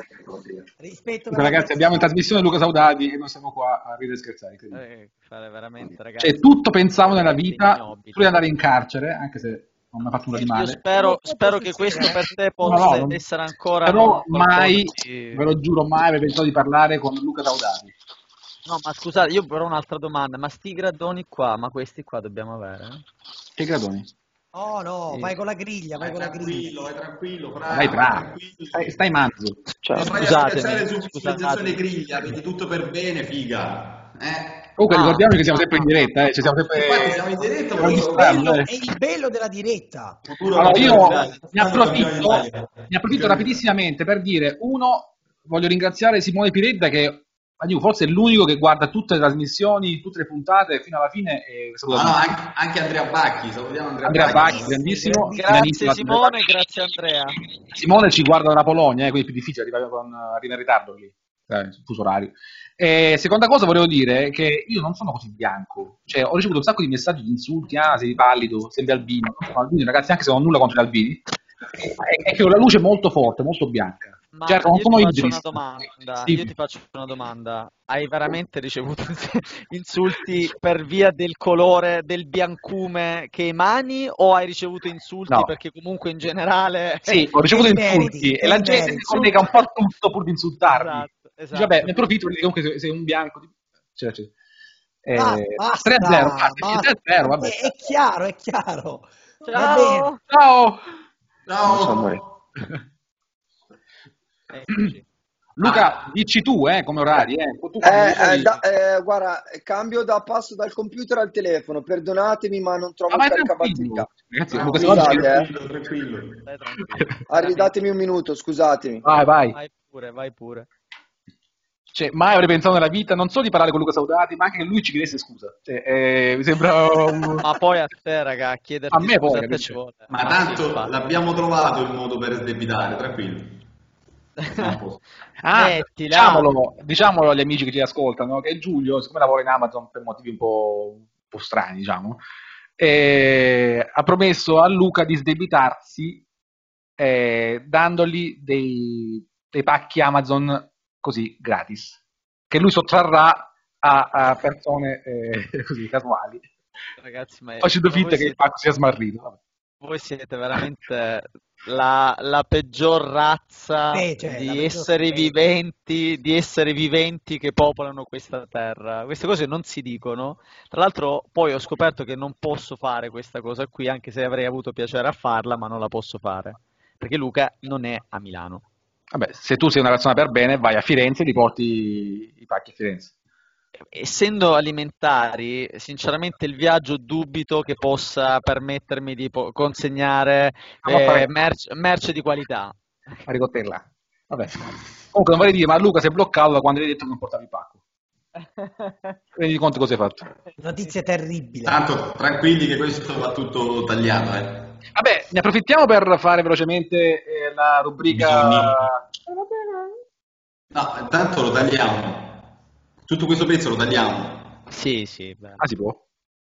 E: rispetto
D: Ragazzi, abbiamo in trasmissione Luca Saudati e non siamo qua a ridere e scherzare.
B: Eh, fare veramente, ragazzi.
D: Cioè, tutto pensavo nella vita, pure andare in carcere, anche se non mi ha fatto nulla di
B: Io
D: male.
B: spero, spero che questo per te possa
D: No, no,
B: essere ancora
D: Però mai,
B: di-
D: ve lo giuro, mai avrei pensato di parlare con Luca Saudati.
B: No, ma scusate, io però ho un'altra domanda. Ma sti gradoni qua, ma questi qua dobbiamo avere? eh?
D: Che gradoni?
E: Oh no,
B: Sì.
E: vai con la griglia, vai
A: Vai
E: con la
A: tranquillo,
E: griglia.
A: vai tranquillo, bravo,
D: Vai, bravo.
A: tranquillo.
D: Stai, stai.
A: Mi fai
B: Scusatemi,
A: apprezzare su griglia, vedi tutto per bene, figa. Eh?
D: Comunque
B: Ah.
D: ricordiamo che siamo sempre in diretta, eh, ci siamo sempre...
A: Infatti siamo in diretta,
D: Siamo
E: il, bello,
D: eh.
E: è il bello della diretta.
D: Allora, io ne approfitto, ne approfitto rapidissimamente per dire, uno, voglio ringraziare Simone Piredda che forse è l'unico che guarda tutte le trasmissioni, tutte le puntate fino alla fine e
A: Ah, no, anche, anche Andrea Bacchi, salutiamo Andrea,
D: Andrea
A: Bacchi.
D: Bacchi, grandissimo.
B: Grazie. Simone, grazie Andrea.
D: Simone ci guarda dalla Polonia, eh, quindi è più difficile, arriva, con, arriva in ritardo lì, eh, fuso orario. E seconda cosa volevo dire che io non sono così bianco, cioè ho ricevuto un sacco di messaggi di insulti, ah sei pallido, sembri albino, no, sono albino ragazzi anche se non ho nulla contro gli albini, è, che la luce molto forte, molto bianca.
B: Ma
D: certo, non
B: io
D: sono
B: ti faccio domanda,
D: Sì.
B: io ti faccio una domanda. Hai veramente ricevuto insulti per via del colore del biancume che emani o hai ricevuto insulti
D: No.
B: perché comunque in generale...
D: Sì, ho ricevuto
E: meriti,
D: insulti
E: che
D: e la gente
E: meriti.
D: si collega un po' a tutto pur di insultarmi.
B: Esatto, esatto.
D: Vabbè, ne approfitto perché comunque sei, sei un bianco. Cioè, cioè, eh,
E: Ah, basta,
D: 3-0, basta,
E: basta.
D: 3-0, vabbè.
E: È, è chiaro, è chiaro.
B: Ciao!
D: Ciao!
A: Ciao!
D: Luca, dici tu, eh, come orari, eh. Tu
C: Eh, eh, da- eh, guarda, cambio da passo dal computer al telefono, perdonatemi ma non trovo
D: Ma
C: il caricabatteria.
D: Ragazzi,
A: Ah,
D: Luca, se
C: scusate, eh.
A: Tranquillo.
C: Arridatemi un minuto, scusatemi.
D: Vai, vai.
B: Vai pure, vai pure.
D: Cioè, mai avrei pensato nella vita non solo di parlare con Luca Saudati, ma anche che lui ci chiedesse scusa. Cioè, eh, mi sembra un...
B: Ma poi a te, raga, chiederti
D: A me poi,
B: scusa a te
D: capisci?
B: ci vuole.
A: Ma
B: sì,
A: tanto l'abbiamo trovato il modo per sdebitare, tranquillo. A.
D: Ah,
B: Mettila.
D: diciamolo, diciamolo agli amici che ci ascoltano che Giulio, siccome lavora in Amazon per motivi un po', un po' strani, diciamo, eh, ha promesso a Luca di sdebitarsi eh, dandogli dei, dei pacchi Amazon così gratis, che lui sottrarrà a, a persone eh, così casuali,
B: Ragazzi, ma
D: facendo
B: ma
D: finta che il
B: siete-
D: pacco sia smarrito. Vabbè.
B: Voi siete veramente la, la peggior razza
E: Specie, la
B: di
E: peggior
B: esseri viventi, di esseri viventi che popolano questa terra. Queste cose non si dicono. Tra l'altro, poi ho scoperto che non posso fare questa cosa qui, anche se avrei avuto piacere a farla, ma non la posso fare. Perché Luca non è a Milano.
D: Vabbè, se tu sei una persona per bene, vai a Firenze e li porti i pacchi a Firenze.
B: Essendo alimentari, sinceramente il viaggio dubito che possa permettermi di po- consegnare eh, merce, merce di qualità.
D: a ricottella. Vabbè. Comunque non vorrei dire, ma Luca si è bloccato da quando gli hai detto che non portavi il pacco. Rendi conto cosa hai fatto.
E: Notizia terribile.
A: Tanto tranquilli che questo va tutto tagliato, eh.
D: Vabbè, ne approfittiamo per fare velocemente eh, la rubrica...
A: Bisogna- No, intanto lo tagliamo. Tutto questo pezzo lo tagliamo.
B: Sì, sì, beh.
D: Ah, si può?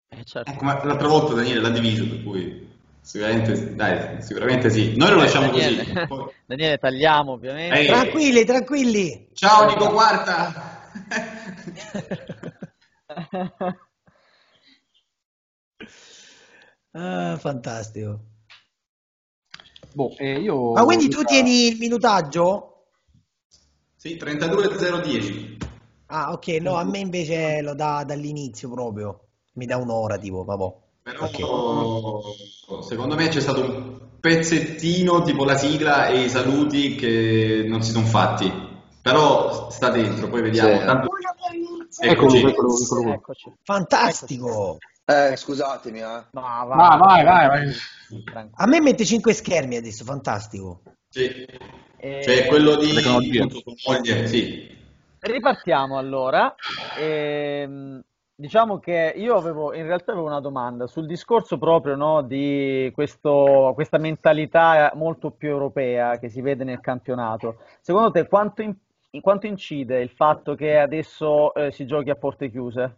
B: Eh, certo.
A: Ecco, ma l'altra volta Daniele l'ha diviso, per cui sicuramente, dai, sicuramente sì. Noi lo lasciamo
B: Daniele.
A: così. Poi-
B: Daniele, tagliamo ovviamente.
A: Ehi.
E: Tranquilli, tranquilli.
A: Ciao Nico Quarta!
E: Ah, fantastico.
D: Boh, eh, io...
E: Ma quindi tu tieni il minutaggio?
A: sì, 32.010.
E: Ah, ok, no, a me invece lo dà dall'inizio proprio. Mi dà un'ora tipo, vabbè.
A: Però secondo me c'è stato un pezzettino tipo la sigla e i saluti che non si sono fatti. Però sta dentro, poi vediamo.
C: Sì.
A: Tanto-
D: Eccolo,
A: Eccoci.
D: qua.
B: Eccoci.
E: Fantastico.
C: Eh, scusatemi, eh.
B: No,
D: Ah, vai, vai, vai.
B: tranquillo.
E: A me mette 5 schermi adesso, fantastico.
A: Sì.
B: Eh,
A: Cioè quello di moglie, sì.
B: Ripartiamo allora. Ehm, diciamo che io avevo, in realtà avevo una domanda sul discorso proprio no, di questo- questa mentalità molto più europea che si vede nel campionato. Secondo te quanto, in- quanto incide il fatto che adesso eh, si giochi a porte chiuse?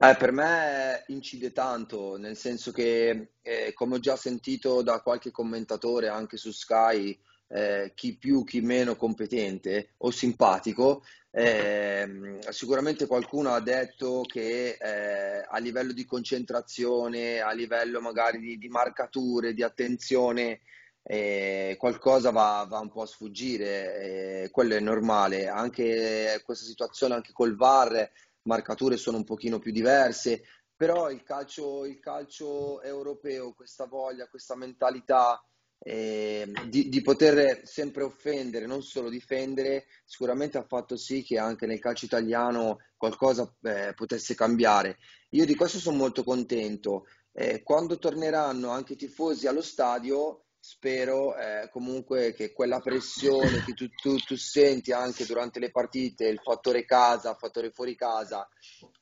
C: Eh, per me incide tanto, nel senso che, eh, come ho già sentito da qualche commentatore anche su Sky, eh, chi più, chi meno competente o simpatico, ehm, sicuramente qualcuno ha detto che eh, a livello di concentrazione, a livello magari di, di marcature, di attenzione, eh, qualcosa va, va un po' a sfuggire, eh, quello è normale. Anche questa situazione, anche col VAR marcature sono un pochino più diverse, però il calcio, il calcio europeo, questa voglia, questa mentalità eh, di, di poter sempre offendere, non solo difendere, sicuramente ha fatto sì che anche nel calcio italiano qualcosa eh, potesse cambiare. Io di questo sono molto contento. Eh, quando torneranno anche i tifosi allo stadio, spero eh, comunque che quella pressione che tu, tu- tu senti anche durante le partite, il fattore casa, il fattore fuori casa,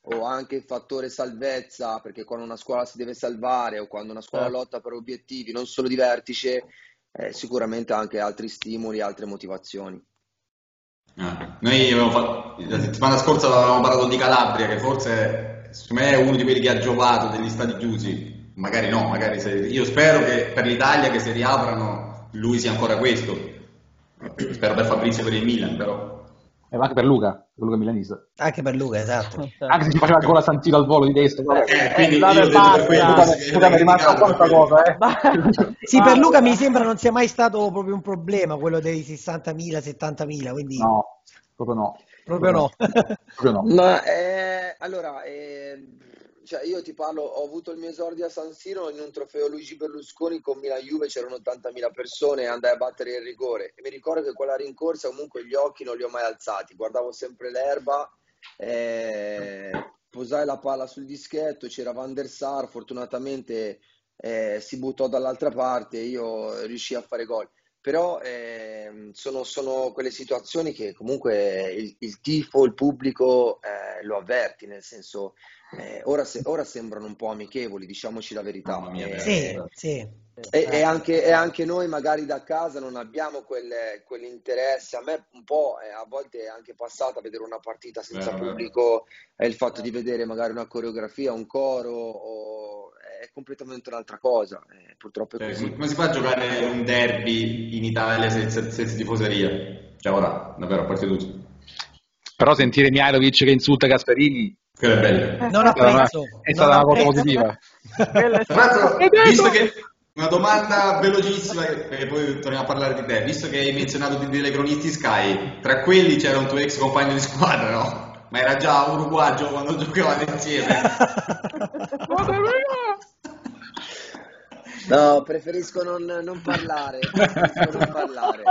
C: o anche il fattore salvezza, perché quando una scuola si deve salvare o quando una scuola
B: Certo.
C: lotta per obiettivi, non solo di vertice, eh, sicuramente anche altri stimoli, altre motivazioni.
A: Ah, Noi fatto, la settimana scorsa avevamo parlato di Calabria, che forse secondo me è uno di quelli che ha giovato degli stadi chiusi. Magari no, magari se, io spero che per l'Italia che si riaprano lui sia ancora questo. Spero per Fabrizio per il Milan, però.
D: E anche per Luca, per Luca Milanista.
E: Anche per Luca, esatto.
D: Anche se si faceva il gol a San Siro al volo di destra.
A: Eh, quindi
B: Eh,
A: io ho
B: vabbè,
A: detto per quello
B: basta.
A: che-
D: Scusate, è rimasta questa cosa, eh.
E: Sì, per Luca mi sembra non sia mai stato proprio un problema quello dei 60.000, 70.000, quindi
D: No, proprio no.
E: proprio no.
D: Proprio no.
C: Ma eh, allora, eh, cioè io ti parlo, ho avuto il mio esordio a San Siro in un trofeo Luigi Berlusconi con Milan Juve, c'erano 80.000 persone e andai a battere il rigore. E mi ricordo che quella rincorsa comunque gli occhi non li ho mai alzati, guardavo sempre l'erba, eh, posai la palla sul dischetto, c'era Van der Sar, fortunatamente eh, si buttò dall'altra parte e io riuscii a fare gol. Però ehm, sono, sono quelle situazioni che comunque il, il tifo, il pubblico eh, lo avverti, nel senso, eh, ora, se- ora sembrano un po' amichevoli, diciamoci la verità.
A: Mia,
C: Eh,
E: Sì, sì.
C: e, e anche, e anche noi magari da casa non abbiamo quel- quell'interesse. A me un po' eh, a volte è anche passata vedere una partita senza
A: vero.
C: pubblico e il fatto di vedere magari una coreografia, un coro, o- è completamente un'altra cosa. Eh, purtroppo è
A: Cioè,
C: così.
A: come si fa a giocare un derby in Italia senza, senza tifoseria? Cioè ora, davvero, a parte tutto.
D: Però sentire Mihailovic che insulta Gasperini
A: Quello è bello.
E: Non apprezzo.
D: è stata
E: non
D: una cosa positiva.
B: Quella
A: visto che una domanda velocissima, perché poi torniamo a parlare di te, visto che hai menzionato di delle cronisti Sky, tra quelli c'era un tuo ex compagno di squadra, no? Ma era già uruguagio quando giocavate insieme.
C: No, preferisco non, non parlare. Preferisco non parlare.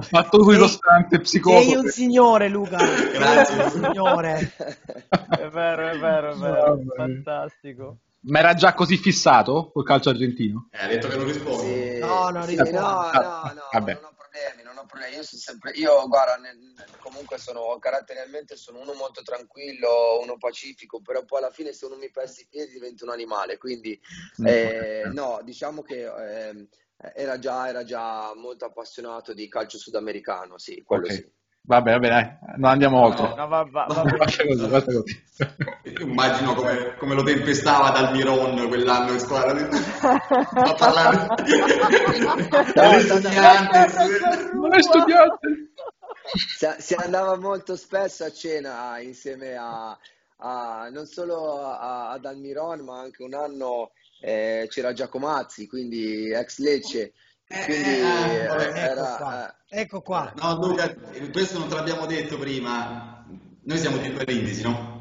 D: Fatto sui
E: Sei-
D: costante psicoso.
E: Sei un signore, Luca.
A: Grazie.
E: Un signore.
B: È vero, è vero, è vero.
D: Vabbè.
B: Fantastico.
D: Ma era già così fissato col calcio argentino?
A: Eh, ha detto che non rispondi.
C: Sì,
E: No, no, rispondo.
C: no, no, no,
D: Vabbè.
C: non ho problemi. Io sono sempre, io guarda, nel- comunque sono caratterialmente sono uno molto tranquillo, uno pacifico, però poi alla fine se uno mi pesta i piedi divento un animale, quindi
D: Mm.
C: eh, no, diciamo che ehm, era già, era già molto appassionato di calcio sudamericano, sì, quello
D: Ok.
C: sì.
D: Vabbè, vabbè, dai, non andiamo oltre.
B: No, va, va, va bene.
D: Basta così, basta così.
A: Io Immagino come, come lo tempestava dal Miron quell'anno in squadra. A parlare studianti.
D: Non è studiante.
C: Si, si andava molto spesso a cena insieme a, a- non solo a- ad Almiron, ma anche un anno eh, c'era Giacomazzi, quindi ex Lecce.
A: Eh,
C: Quindi
A: eh,
C: eh,
E: Ecco
C: era, eh,
E: Ecco qua.
A: No, Luca, questo non te l'abbiamo detto prima. Noi siamo di Brindisi, no?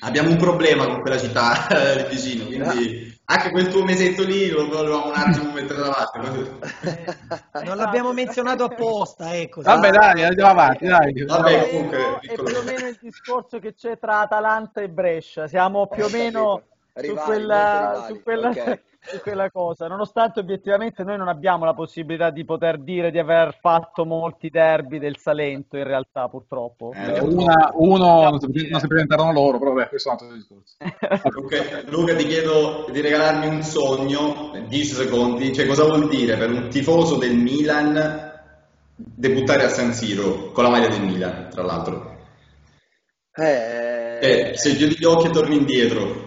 A: Abbiamo un problema con quella città eh, lì vicino, quindi anche quel tuo mesetto lì lo volevamo un attimo mettere da parte.
E: Non l'abbiamo menzionato apposta, ecco.
D: Vabbè, dai, andiamo avanti, dai.
A: Vabbè,
B: È
A: comunque,
B: più
A: piccolo-
B: o meno il discorso che c'è tra Atalanta e Brescia. Siamo più o
C: capito.
B: meno su
C: Rivali,
B: quella,
C: molto rivali,
B: su quella-
C: ok.
B: Su quella cosa. Nonostante obiettivamente noi non abbiamo la possibilità di poter dire di aver fatto molti derby del Salento, in realtà, purtroppo.
A: Eh,
D: Una- uno non si, presentarono loro, però vabbè, questo è un altro discorso.
A: Luca, Luca, ti chiedo di regalarmi un sogno, 10 secondi, cioè cosa vuol dire per un tifoso del Milan debuttare a San Siro con la maglia del Milan, tra l'altro?
C: eh,
A: Eh, se chiudi gli occhi e torni indietro,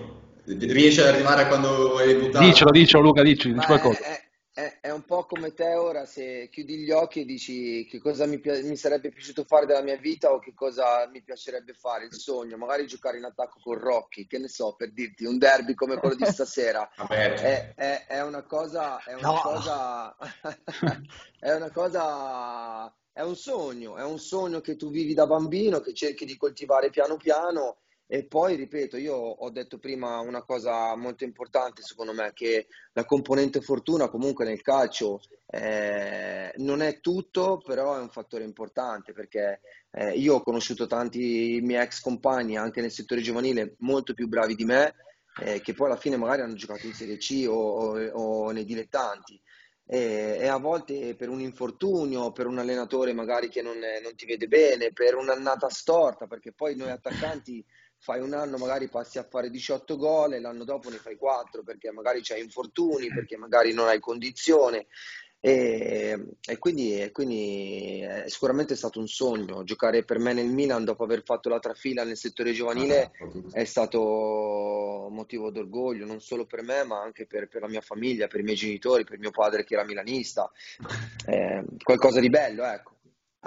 A: riesci ad arrivare a quando hai debuttato?
D: Dicelo, dicelo, Luca, dici, dici qualcosa.
C: È, è- è un po' come te ora, se chiudi gli occhi e dici che cosa mi, mi sarebbe piaciuto fare della mia vita o che cosa mi piacerebbe fare, il sogno, magari giocare in attacco con Rocky, che ne so, per dirti, un derby come quello di stasera. È, è- è una cosa, è una
E: No.
C: cosa, è una cosa, è un sogno, è un sogno che tu vivi da bambino, che cerchi di coltivare piano piano e poi, ripeto, io ho detto prima una cosa molto importante secondo me, che la componente fortuna comunque nel calcio eh, non è tutto, però è un fattore importante perché eh, io ho conosciuto tanti miei ex compagni anche nel settore giovanile molto più bravi di me eh, che poi alla fine magari hanno giocato in Serie C o, o- o nei dilettanti. E, e a volte per un infortunio, per un allenatore magari che non, non ti vede bene, per un'annata storta, perché poi noi attaccanti fai un anno, magari passi a fare 18 gol e l'anno dopo ne fai 4 perché magari c'hai infortuni, perché magari non hai condizione. E, e quindi, e quindi è sicuramente stato un sogno giocare per me nel Milan dopo aver fatto la trafila nel settore giovanile è stato motivo d'orgoglio non solo per me ma anche per, per la mia famiglia, per i miei genitori, per mio padre che era milanista, eh, qualcosa di bello ecco.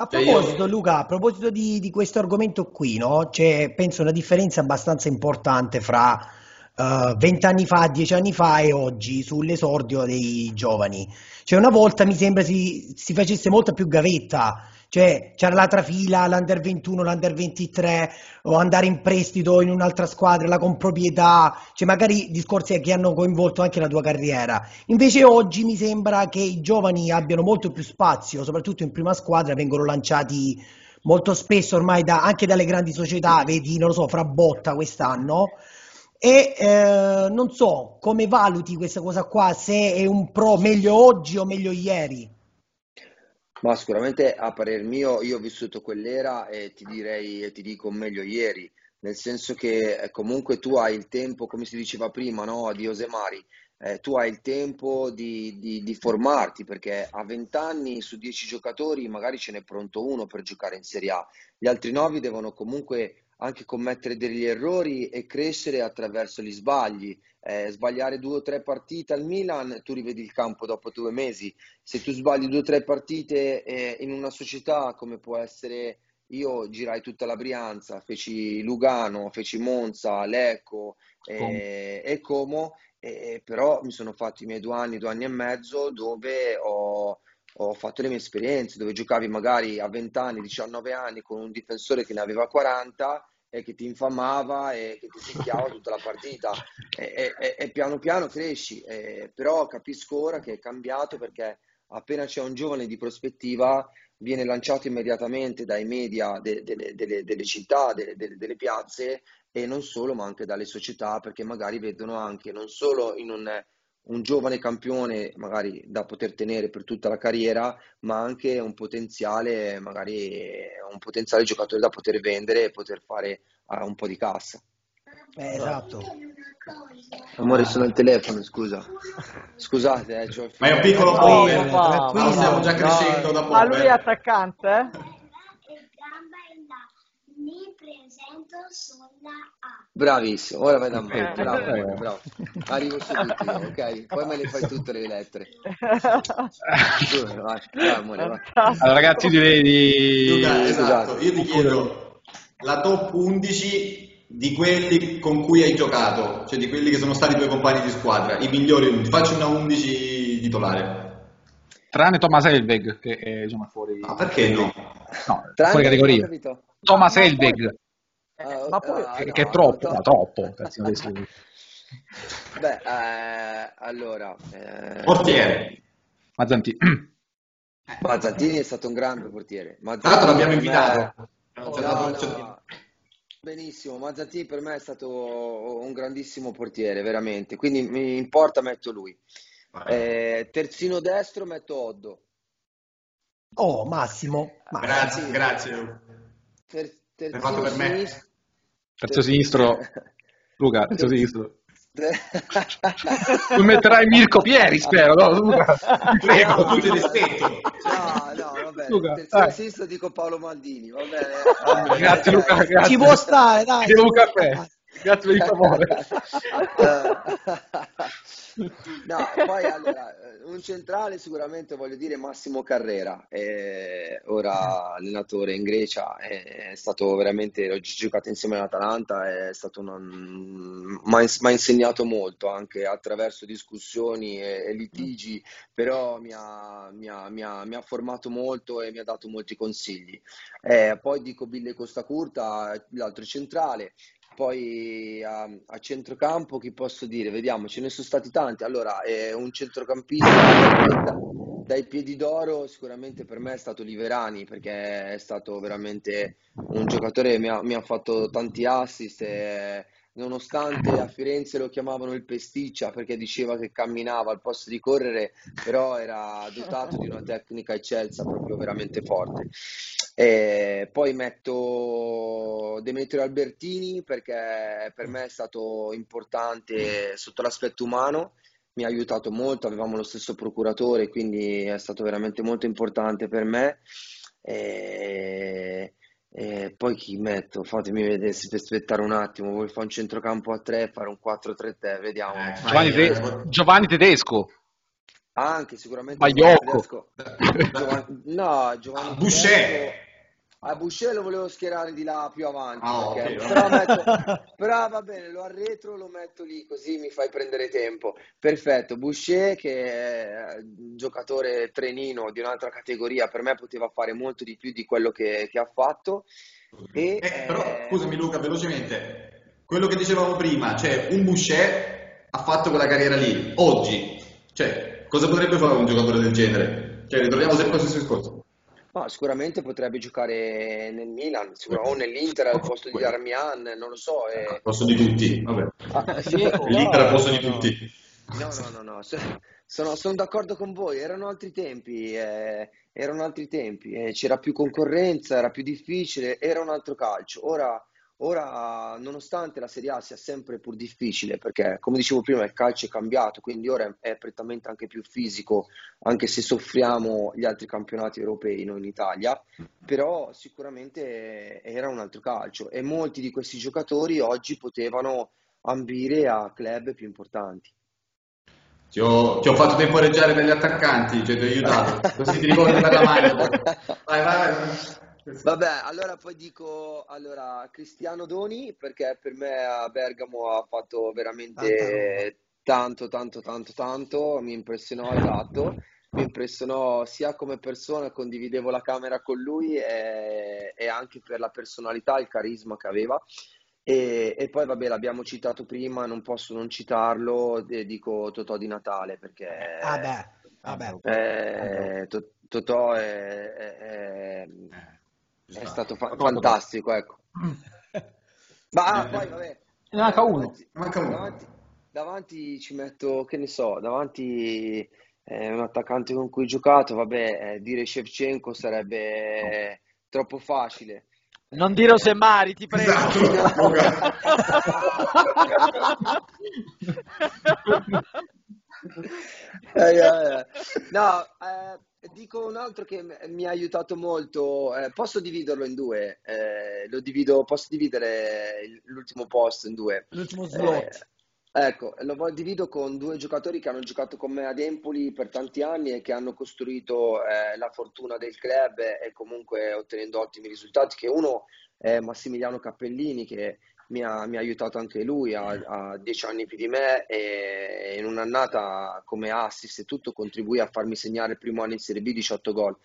E: A proposito, Luca, a proposito di, di questo argomento qui, no? C'è, penso, una differenza abbastanza importante fra uh, vent'anni fa, dieci anni fa e oggi sull'esordio dei giovani. Cioè, una volta mi sembra si, si facesse molta più gavetta, cioè c'era la trafila, l'Under 21, l'Under 23, o andare in prestito in un'altra squadra, la comproprietà, cioè magari discorsi che hanno coinvolto anche la tua carriera. Invece oggi mi sembra che i giovani abbiano molto più spazio, soprattutto in prima squadra, vengono lanciati molto spesso ormai da, anche dalle grandi società, vedi, non lo so, fra Botta quest'anno. E eh, non so come valuti questa cosa qua, se è un pro meglio oggi o meglio ieri.
C: Ma sicuramente a parer mio io ho vissuto quell'era e ti direi e ti dico meglio ieri, nel senso che eh, comunque tu hai il tempo, come si diceva prima, no, di Osemari, eh, tu hai il tempo di, di, di formarti perché a 20 anni su 10 giocatori magari ce n'è pronto uno per giocare in Serie A, gli altri 9 devono comunque anche commettere degli errori e crescere attraverso gli sbagli. Eh, sbagliare due o tre partite al Milan, tu rivedi il campo dopo due mesi. Se tu sbagli due o tre partite eh, in una società come può essere io girai tutta la Brianza, feci Lugano, feci Monza, Lecco eh, e Como, però mi sono fatti i miei due anni, due anni e mezzo dove ho, ho fatto le mie esperienze, dove giocavi magari a 20 anni, 19 anni con un difensore che ne aveva 40 e che ti infamava e che ti picchiava tutta la partita. E, e, e piano piano cresci, eh, però capisco ora che è cambiato perché appena c'è un giovane di prospettiva viene lanciato immediatamente dai media de, de, de, delle, delle, città, delle piazze e non solo ma anche dalle società perché magari vedono anche non solo in un un giovane campione magari da poter tenere per tutta la carriera, ma anche un potenziale, magari un potenziale giocatore da poter vendere e poter fare uh, un po' di cassa.
E: Eh, esatto.
C: Amore, sono al telefono, scusa. Scusate, eh, cioè...
A: Ma è un piccolo po', oh, stiamo già crescendo da poco.
B: Ma lui è attaccante, eh?
C: Mi presento sulla A. Bravissimo, ora vai da me. Bravo, amore, bravo. Arrivo subito io, ok? Poi me le fai tutte le lettere.
D: vai, vai, amore, vai. Allora, ragazzi, direi di...
A: Luca, esatto, io ti chiedo la top 11 di quelli con cui hai giocato, cioè di quelli che sono stati i tuoi compagni di squadra, i migliori 11. Facci una 11 titolare.
D: Tranne Thomas Helveg, che è insomma, fuori...
A: Ma perché no?
D: No, Tranne fuori categoria. Thomas Helveg,
B: eh, ma poi,
D: uh, che, no, che, è troppo, no, troppo.
C: Beh, eh, allora... Eh...
A: Portiere.
D: Mazzantini.
C: Mazzantini è stato un grande portiere.
A: Mazzantini Tra l'altro l'abbiamo invitato.
C: No, no, benissimo, Mazzantini per me è stato un grandissimo portiere, veramente. Quindi mi importa, metto lui. Eh, terzino destro metto Oddo.
E: Oh, Massimo.
A: Grazie, grazie.
C: Ter- terzino fatto per me.
D: Terzo sinistro. Luca, terzo sinistro. tu metterai Mirko Pieri, spero, no? Luca,
A: prego, con tutto il rispetto.
C: No, no, vabbè. Luca, terzino sinistro dico Paolo Maldini, va bene?
D: Ah, grazie Luca, grazie.
E: Ci può stare, dai.
D: Ti un caffè. Grazie per il favore.
C: no, poi allora, un centrale sicuramente voglio dire Massimo Carrera, è ora allenatore in Grecia, è stato veramente, ho giocato insieme all'Atalanta, è stato mi ha insegnato molto anche attraverso discussioni e, e litigi, però mi ha, mi, ha, mi, ha, mi ha, formato molto e mi ha dato molti consigli. Eh, poi dico Bille Costa Curta, l'altro centrale, poi a, a, centrocampo chi posso dire? Vediamo, ce ne sono stati tanti. Allora, è un centrocampista da, dai piedi d'oro sicuramente per me è stato Liverani perché è stato veramente un giocatore che mi ha, mi ha fatto tanti assist e nonostante a Firenze lo chiamavano il pesticcia perché diceva che camminava al posto di correre, però era dotato di una tecnica eccelsa proprio veramente forte. E poi metto Demetrio Albertini perché per me è stato importante sotto l'aspetto umano mi ha aiutato molto, avevamo lo stesso procuratore, quindi è stato veramente molto importante per me. E, e poi chi metto? Fatemi vedere, se aspettare un attimo, vuoi fare un centrocampo a 3, fare un 4-3-3, vediamo.
A: Eh,
D: Giovanni,
A: eh,
D: Giovanni Tedesco.
C: Anche sicuramente. Tedesco. Giovanni, no, Giovanni
A: Boucher.
C: A Boucher lo volevo schierare di là più avanti,
A: Ah,
C: perché-
A: ok,
C: però, metto- però va bene, lo arretro, lo metto lì così mi fai prendere tempo. Perfetto, Boucher che è un giocatore trenino di un'altra categoria, per me poteva fare molto di più di quello che, che ha fatto. E,
A: Eh, però,
C: eh,
A: scusami Luca, velocemente, quello che dicevamo prima, cioè un Boucher ha fatto quella carriera lì, oggi, cioè, cosa potrebbe fare un giocatore del genere? Cioè, ritorniamo sempre allo stesso discorso.
C: ma sicuramente potrebbe giocare nel Milan o nell'Inter al posto di Darmian, non lo so. e-
A: Al posto di tutti, vabbè.
C: Ah, sì,
A: L'Inter al posto di
E: no.
A: tutti.
C: No, no, no, no, so- sono, sono d'accordo con voi, erano altri tempi, eh, erano altri tempi, eh, c'era più concorrenza, era più difficile, era un altro calcio. Ora, ora, nonostante la Serie A sia sempre pur difficile, perché come dicevo prima il calcio è cambiato, quindi ora è, prettamente anche più fisico, anche se soffriamo gli altri campionati europei noi in Italia, però sicuramente era un altro calcio e molti di questi giocatori oggi potevano ambire a club più importanti.
A: Ti ho, ti ho fatto temporeggiare per gli attaccanti, cioè ti ho aiutato, così ti ricordi per la poi. Vai, vai, vai.
C: Vabbè, allora poi dico allora, Cristiano Doni perché per me a Bergamo ha fatto veramente tanto, tanto, tanto, tanto, mi impressionò esatto, mi impressionò sia come persona, condividevo la camera con lui e, e anche per la personalità, il carisma che aveva. E, e poi vabbè, l'abbiamo citato prima, non posso non citarlo, dico Totò di Natale perché
E: Vabbè, vabbè.
C: eh, To- Totò è, è- è- è stato fa- fantastico, ecco. Ma ah, poi vabbè,
D: Ne manca
C: eh,
D: uno.
C: davanti,
A: Manca uno.
C: davanti- davanti ci metto, che ne so, davanti eh, un attaccante con cui ho giocato, vabbè, eh, dire Shevchenko sarebbe troppo facile.
B: Non dire Osemari, ti prego.
A: Esatto.
C: Eh, eh, No, eh, dico un altro che mi ha aiutato molto. eh, posso dividerlo in due? Eh, lo divido, posso dividere l'ultimo posto in due?
E: L'ultimo
C: Eh,
E: slot.
C: ecco, lo divido con due giocatori che hanno giocato con me ad Empoli per tanti anni e che hanno costruito eh, la fortuna del club e comunque ottenendo ottimi risultati. Che uno è Massimiliano Cappellini, che mi ha, mi ha aiutato anche lui, ha, ha dieci anni più di me e in un'annata come assist e tutto contribuì a farmi segnare il primo anno in Serie B 18 gol.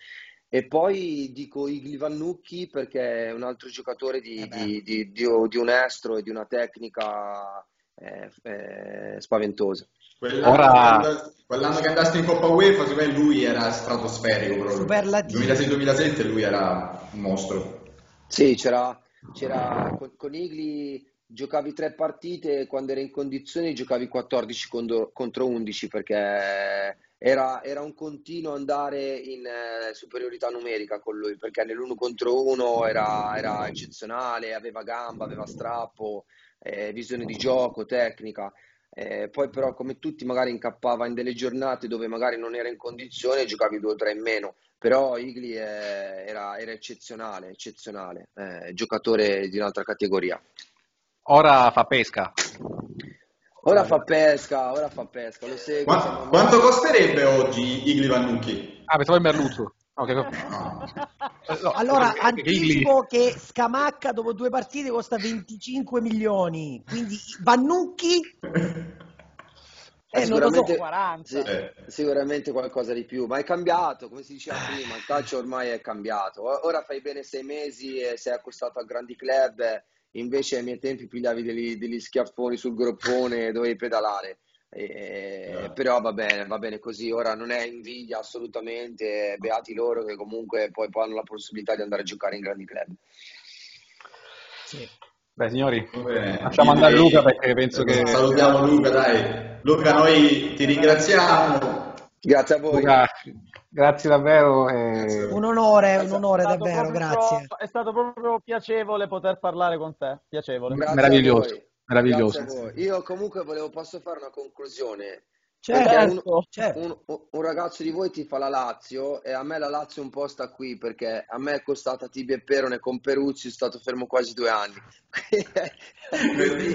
C: E poi dico Igli Vannucchi perché è un altro giocatore di,
E: Eh
C: di, di, di, di un estro e di una tecnica eh, eh, spaventosa.
A: Quell'anno,
D: Ora-
A: che quell'anno che andasti in Coppa UEFA, secondo me lui era stratosferico proprio.
E: Superlativo.
A: 2006-2007 lui era un mostro.
C: Sì, c'era, c'era con, con Igli giocavi tre partite, quando era in condizioni giocavi 14 contro, contro 11 perché era, era un continuo andare in eh, superiorità numerica con lui, perché nell'uno contro uno era, era eccezionale, aveva gamba, aveva strappo, eh, visione di gioco, tecnica. Eh, poi però come tutti magari incappava in delle giornate dove magari non era in condizione e giocavi due o tre in meno però Igli è- era, era eccezionale, eccezionale, eh, giocatore di un'altra categoria.
D: Ora fa pesca.
C: Ora fa pesca, ora fa pesca, lo seguo.
A: Qua-
C: siamo-
A: quanto costerebbe oggi Igli Vannucchi?
D: Ah, pensavo il Merluzzo. Ok. No,
E: Allora,
D: perché Igli-
E: anticipo che Scamacca dopo due partite costa 25 milioni, quindi Vannucchi
C: Eh,
E: eh, non lo so.
C: sicuramente,
B: 40.
C: sì,
A: Eh.
C: sicuramente qualcosa di più, ma è cambiato, come si diceva prima, il calcio ormai è cambiato. Ora fai bene sei mesi e sei accostato a grandi club, invece ai miei tempi pigliavi degli, degli schiaffoni sul groppone e dovevi pedalare. Eh,
A: Eh.
C: però va bene, va bene così. Ora non è invidia assolutamente, beati loro che comunque poi, poi hanno la possibilità di andare a giocare in grandi club.
E: Sì.
D: Beh, signori, lasciamo andare Luca perché penso che...
A: Salutiamo Luca, dai. Luca, noi ti ringraziamo.
C: Grazie a voi.
D: Luca, grazie davvero. e-
E: Un onore, un onore davvero,
B: proprio-
E: grazie.
B: È stato proprio piacevole poter parlare con te. Piacevole.
C: Grazie
D: Meraviglioso, meraviglioso.
C: Io comunque volevo, posso fare una conclusione.
E: Certo,
C: un,
E: certo.
C: un- un ragazzo di voi ti fa la Lazio e a me la Lazio un po' sta qui perché a me è costata Tibia e Perone con Peruzzi, sono stato fermo quasi due anni.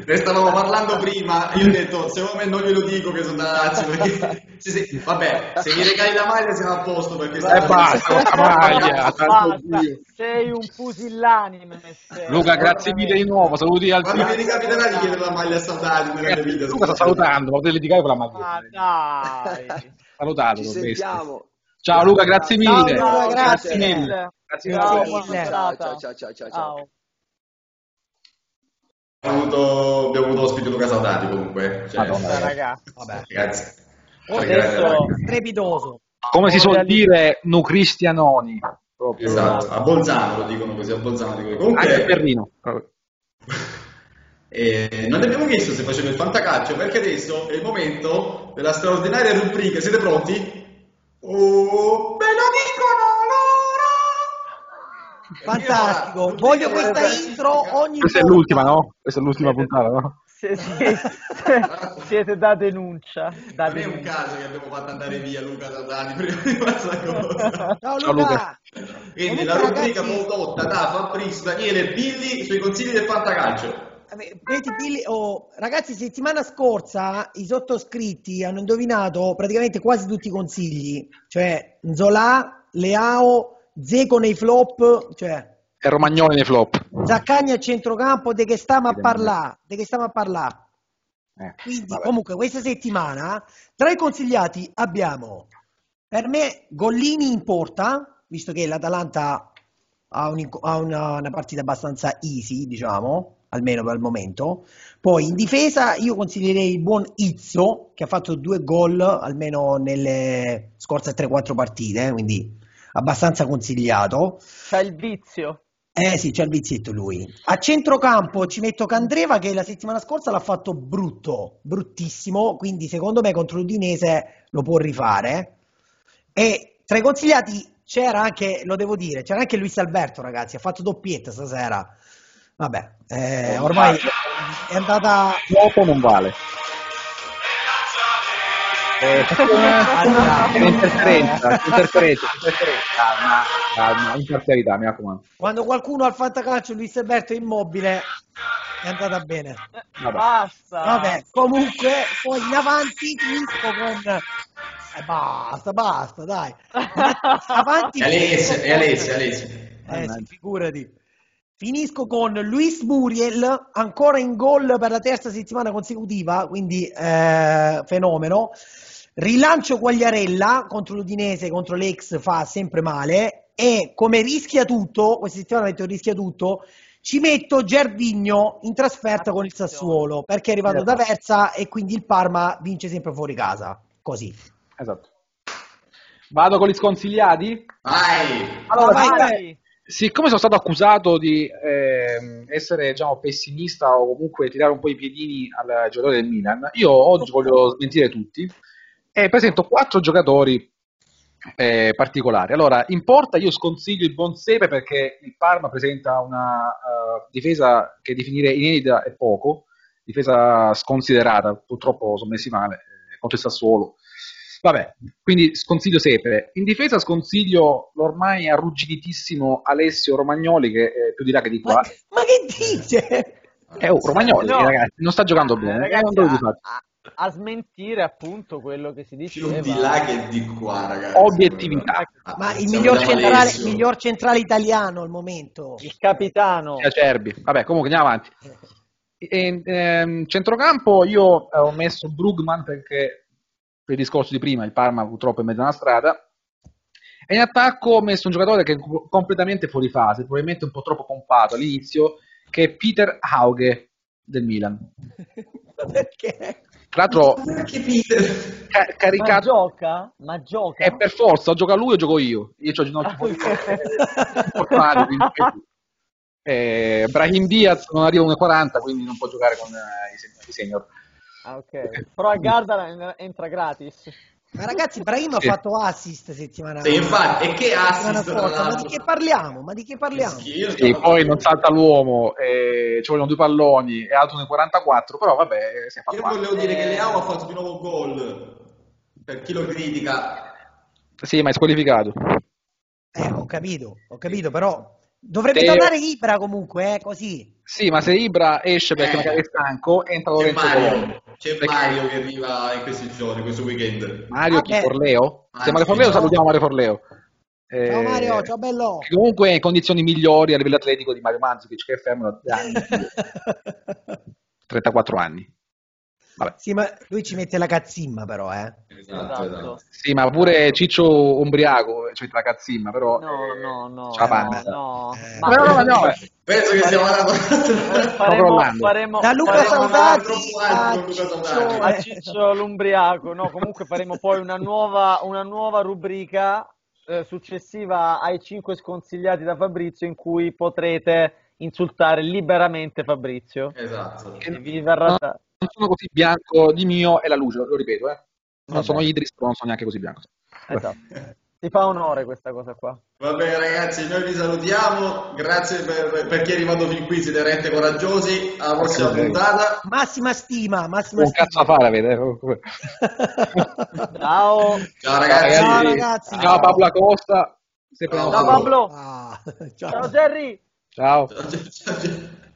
A: Ne stavamo parlando prima, io ho detto, secondo me non glielo dico che sono da Lazio, perché sì, sì, vabbè, se mi regali la maglia siamo a posto, perché
D: E
A: stiamo-
D: basta la maglia, tanto
B: Basta, sei un pusillanime.
D: Luca, grazie mille di nuovo, saluti al
A: Quando mi ricapiterà di chiedere la maglia a Saudati nella mia vita?
D: Luca sta salutando, ma potete litigare con la
B: Ma
D: maglia.
B: Dai.
D: Salutato,
C: Ci sentiamo.
D: Ciao Luca, grazie
E: Ciao,
D: mille.
E: Luca, grazie.
D: mille. Grazie
B: Ciao,
D: mille.
C: Ciao, ciao, ciao, ciao, ciao.
B: Ciao.
A: Abbiamo avuto, abbiamo avuto ospite Luca Saudati comunque. Cioè,
D: Madonna,
B: Eh, ragazzi.
E: Vabbè.
A: Ragazzi.
E: Oh,
B: Adesso-
E: Trepidoso.
D: Come si suol dire, nu cristianoni. Proprio.
A: Esatto, a Bolzano lo dicono così, a Bolzano dicono.
D: Anche
A: Comunque,
D: a Berlino.
A: Eh, non abbiamo chiesto se faceva il fantacalcio, perché adesso è il momento della straordinaria rubrica. Siete pronti? Oh, ve lo dicono loro!
E: Fantastico.
A: Rubrica
E: Voglio questa intro ogni
D: Questa è l'ultima, no? Questa è l'ultima puntata, no?
B: Siete da denuncia. Da
A: Non è un
B: denuncia.
A: caso che abbiamo fatto andare via Luca Saudati prima di questa cosa.
E: Ciao
D: Ciao,
E: Luca.
A: Quindi
E: Comunque,
A: la rubrica
E: ragazzi,
A: condotta da Fabrizio Daniele Billy sui consigli del fantacalcio.
E: Vedi, Billy, oh, ragazzi, settimana scorsa i sottoscritti hanno indovinato praticamente quasi tutti i consigli, cioè Zola, Leao, Zeco nei flop, cioè
D: E Romagnoli nei flop.
E: Zaccagni a centrocampo, di che stiamo a parlare? Di che stiamo a parlare?
D: Eh,
E: Quindi,
D: vabbè.
E: comunque, questa settimana tra i consigliati abbiamo per me Gollini in porta, visto che l'Atalanta ha, un ha una, una partita abbastanza easy, diciamo, almeno per il momento. Poi in difesa io consiglierei il buon Izzo, che ha fatto due gol almeno nelle scorse 3-4 partite, eh, quindi abbastanza consigliato.
B: C'è il vizio.
E: Eh sì, c'è il vizietto lui. A centrocampo ci metto Candreva che la settimana scorsa l'ha fatto brutto, bruttissimo, quindi secondo me contro l'Udinese lo può rifare. E tra i consigliati c'era anche, lo devo dire, c'era anche Luis Alberto ragazzi, ha fatto doppietta stasera. Vabbè, eh, ormai è andata...
D: Dopo non vale. Eh,
E: Allora,
D: è un'interferenza, interferenza, interferenza. Calma, calma, imparzialità, mi raccomando.
E: Quando qualcuno al fantacalcio Luis Alberto è immobile è andata bene.
D: Vabbè.
B: Basta.
E: Vabbè, comunque poi in avanti finisco con... Eh, basta, basta, dai. Avanti
A: Alessia, Alessia, Alessia.
E: Eh sì, figurati. Finisco con Luis Muriel, ancora in gol per la terza settimana consecutiva, quindi eh, fenomeno. Rilancio Quagliarella contro l'Udinese, contro l'ex fa sempre male. E come rischia tutto, questa settimana metto rischia tutto, ci metto Gervigno in trasferta con il Sassuolo, perché è arrivato da Versa e quindi il Parma vince sempre fuori casa. Così.
D: Esatto. Vado con gli sconsigliati?
A: Vai!
E: Allora, vai,
B: Vai.
E: vai.
D: Siccome sono stato accusato di ehm, essere diciamo, pessimista o comunque tirare un po' i piedini al giocatore del Milan, io oggi voglio smentire tutti e presento quattro giocatori eh, particolari. Allora, in porta io sconsiglio il buon Sepe perché il Parma presenta una eh, difesa che definire inedita è poco, difesa sconsiderata, purtroppo sono messi male eh, contro il Sassuolo. Vabbè, quindi sconsiglio Sepe. In difesa sconsiglio l'ormai arrugginitissimo Alessio Romagnoli che è più di là che di
E: Ma,
D: qua.
E: ma che dice?
D: È un Romagnoli,
B: No.
D: ragazzi, non sta giocando
B: Eh,
D: bene.
B: ragazzi,
D: eh, fare.
B: a, a- a smentire appunto quello che si
A: Più
B: diceva.
A: di là che di qua, ragazzi.
D: Obiettività.
A: Ah,
E: Ma il
A: siamo
E: miglior centrale, miglior centrale italiano al momento.
B: Il capitano.
D: Acerbi. Vabbè, comunque andiamo avanti. E, ehm, centrocampo io eh, ho messo Brugman perché per il discorso di prima il Parma purtroppo è in mezzo a una strada e in attacco ho messo un giocatore che è co- completamente fuori fase probabilmente un po' troppo pompato all'inizio che è Peter Hauge del Milan
E: Perché?
D: tra l'altro
A: Perché Peter?
D: ca-
B: Ma
D: caricato
B: gioca? Ma gioca?
D: è per forza o gioca lui o gioco io io ho ginocchio fuori quindi- eh, Brahim Diaz non arriva a 1,40 quindi non può giocare con eh, i sen- i senior
B: Ah, ok. Però a Garda entra gratis.
E: Ma ragazzi, Brahim ha
D: Sì.
E: fatto assist settimana
A: Sì, infatti, e che assist
E: scorsa. Ma di che parliamo? Ma di che parliamo?
A: Schifo.
D: Sì, poi non salta l'uomo, eh, ci vogliono due palloni, è alto nel 44, però vabbè, si è fatto
A: Io
D: male.
A: volevo dire che Leao ha fatto di nuovo gol. per chi lo critica,
D: Sì, ma è squalificato.
E: Eh, ho capito, ho capito, però dovrebbe
D: Te-
E: tornare Ibra comunque, eh, così.
D: Sì, ma se Ibra esce perché
A: Eh.
D: magari è stanco, entra Lorenzo Colombo.
A: Mario, c'è
D: Perché-
A: Mario che arriva in questi giorni, questo weekend.
D: Mario chi?
E: Vabbè.
D: Forleo?
A: Ah,
D: Se Mario Forleo
A: ciao.
D: salutiamo Mario Forleo. Eh,
E: Ciao Mario, ciao bello.
D: che comunque in condizioni migliori a livello atletico di Mario Mandzukic che è fermo da anni, 34 anni. Vabbè.
E: sì, ma lui ci mette la cazzimma però, eh.
A: Esatto, esatto.
D: Sì, ma pure Ciccio Ombriaco, cioè tra cazzimma, però...
B: No, no, no,
D: Ciao,
B: no, no.
E: Eh.
B: Ma-
D: No, no, no, no.
A: Penso che stiamo andando
B: faremo,
D: crollando.
B: faremo,
E: Da Luca
B: faremo-
E: Saudati a Ciccio,
B: a. Ciccio l'Umbriaco. No, comunque faremo poi una nuova, una nuova rubrica eh, successiva ai 5 sconsigliati da Fabrizio in cui potrete insultare liberamente Fabrizio.
A: Esatto.
B: E vi verrà da-
D: Non sono così bianco di mio è la luce, lo ripeto, eh. Non
B: Vabbè.
D: sono Idris, però non sono neanche così bianco.
B: Esatto. Ti fa onore questa cosa qua.
A: Va bene ragazzi, noi vi salutiamo, grazie per, per chi è arrivato fin qui, siete veramente coraggiosi, alla prossima puntata.
E: Massima stima, massima
D: Un
E: stima.
D: cazzo a fare eh.
B: Ciao.
A: Ciao ragazzi.
E: Ciao, ragazzi.
D: Ciao Pablo Acosta. Sempre
A: Ciao,
B: Ciao Pablo.
E: Ah,
B: Ciao Jerry.
D: Ciao.
A: Ciao, ciao, ciao.